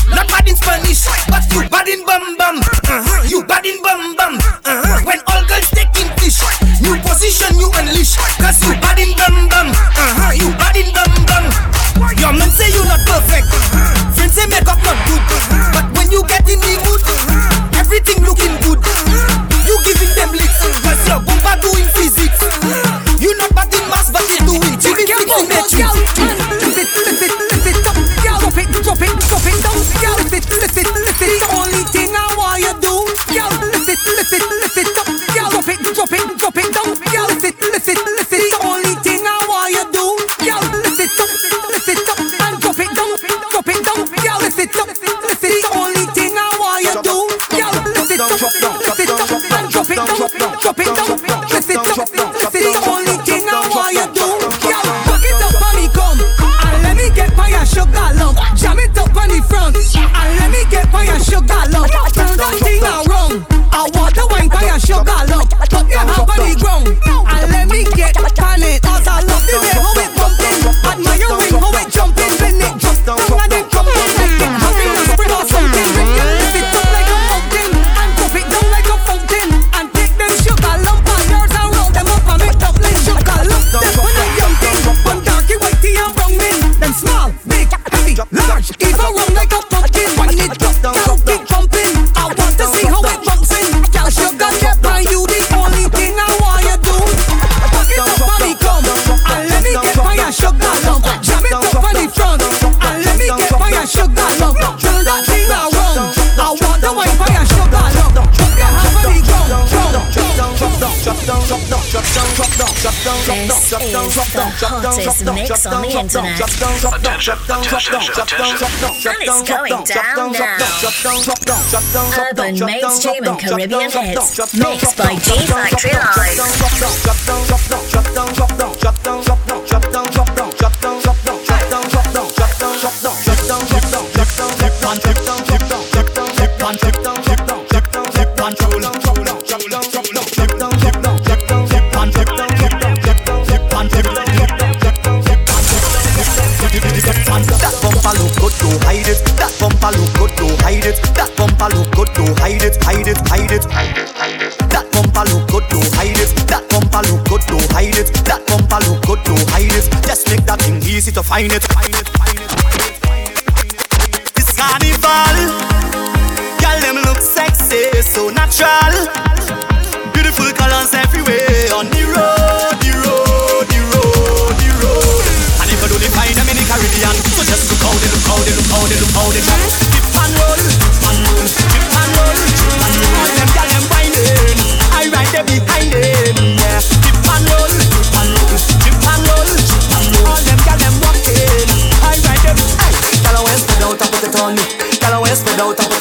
not bad in Spanish, but you bad in bum bum. Uh-huh. You bad in bum bum. Uh-huh. When all girls take English, new position you unleash. Cause you bad in bum bum. Uh-huh. You bad in bum bum. Your man say you not perfect. Friends say makeup not good. But when you get in the mood, everything looking gymnastics in matrix. Drop it, drop it, drop it down, girl. Lift it, lift it, lift it. Hottest mix on the internet. And it's going down now. Urban mainstream and Caribbean hits, mixed by G Factory That find it. This carnival, girl them look sexy, so natural. Beautiful colors everywhere on the road, the road, the road, the road. And if you don't find them in the Caribbean, so just look how they look how they look how they look how they drop.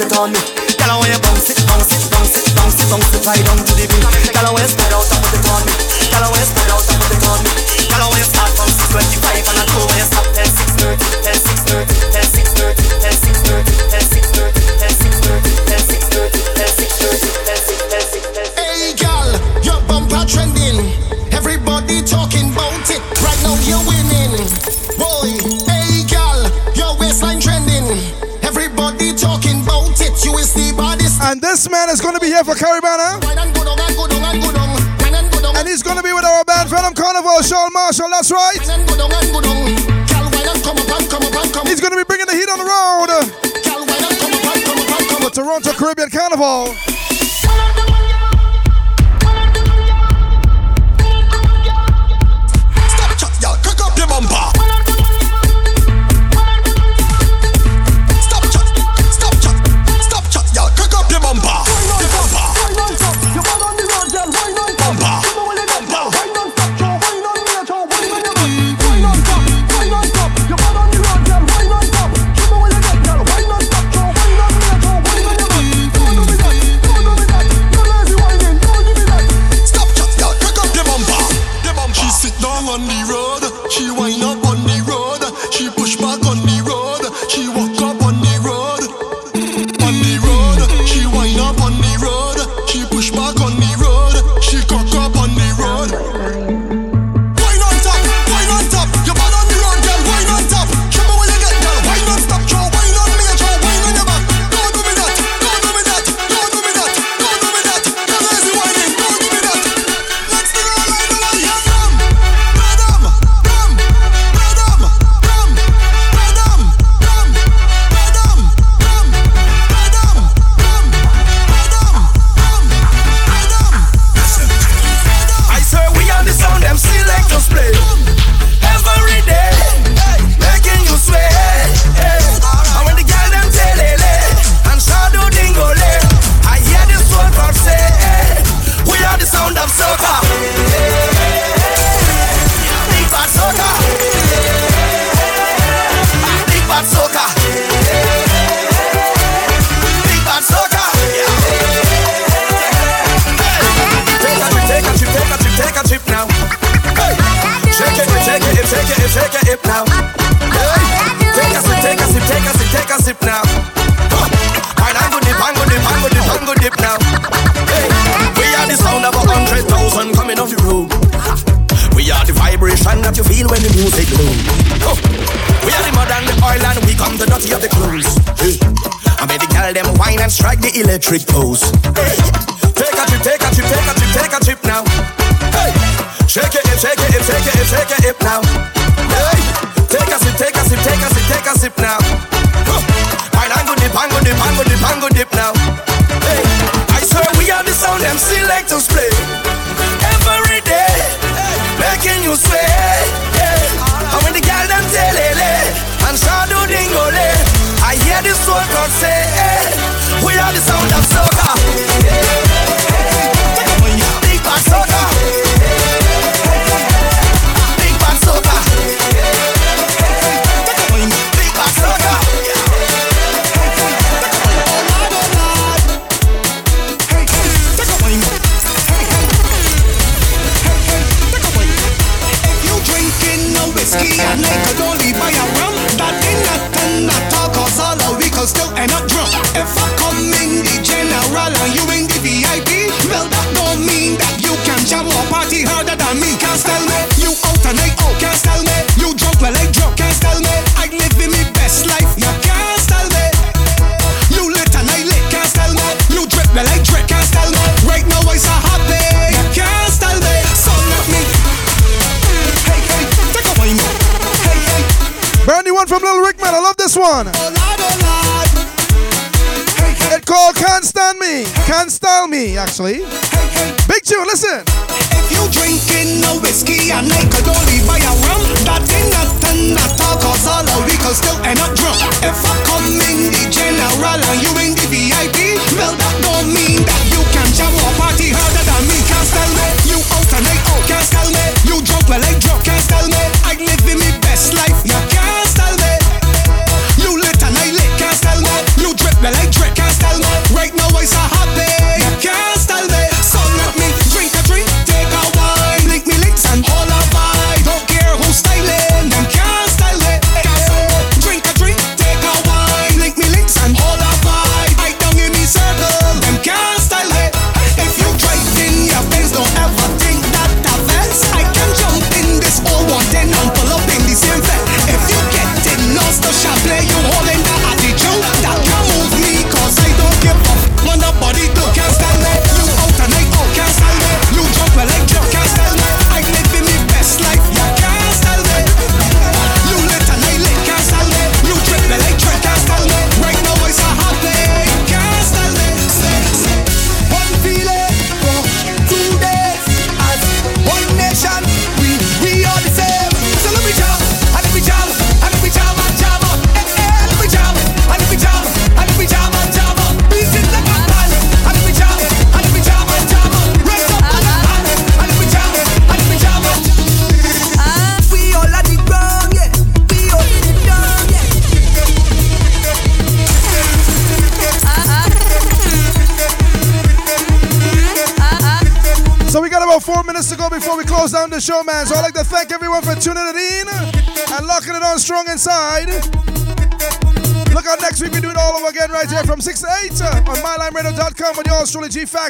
It on me. I want you bounce it, bounce it, bounce it, bounce it, bounce it right down Marshall, that's right. He's going to be bringing the heat on the road. For Toronto Caribbean Carnival. now.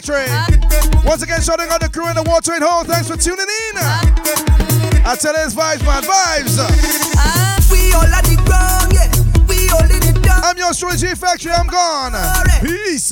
Train. Once again, shouting out the crew in the War Train Hall. Thanks for tuning in. I tell it's vibes, man. Vibes. We all the yeah. We all in the I'm your strategy factory. I'm gone. Peace.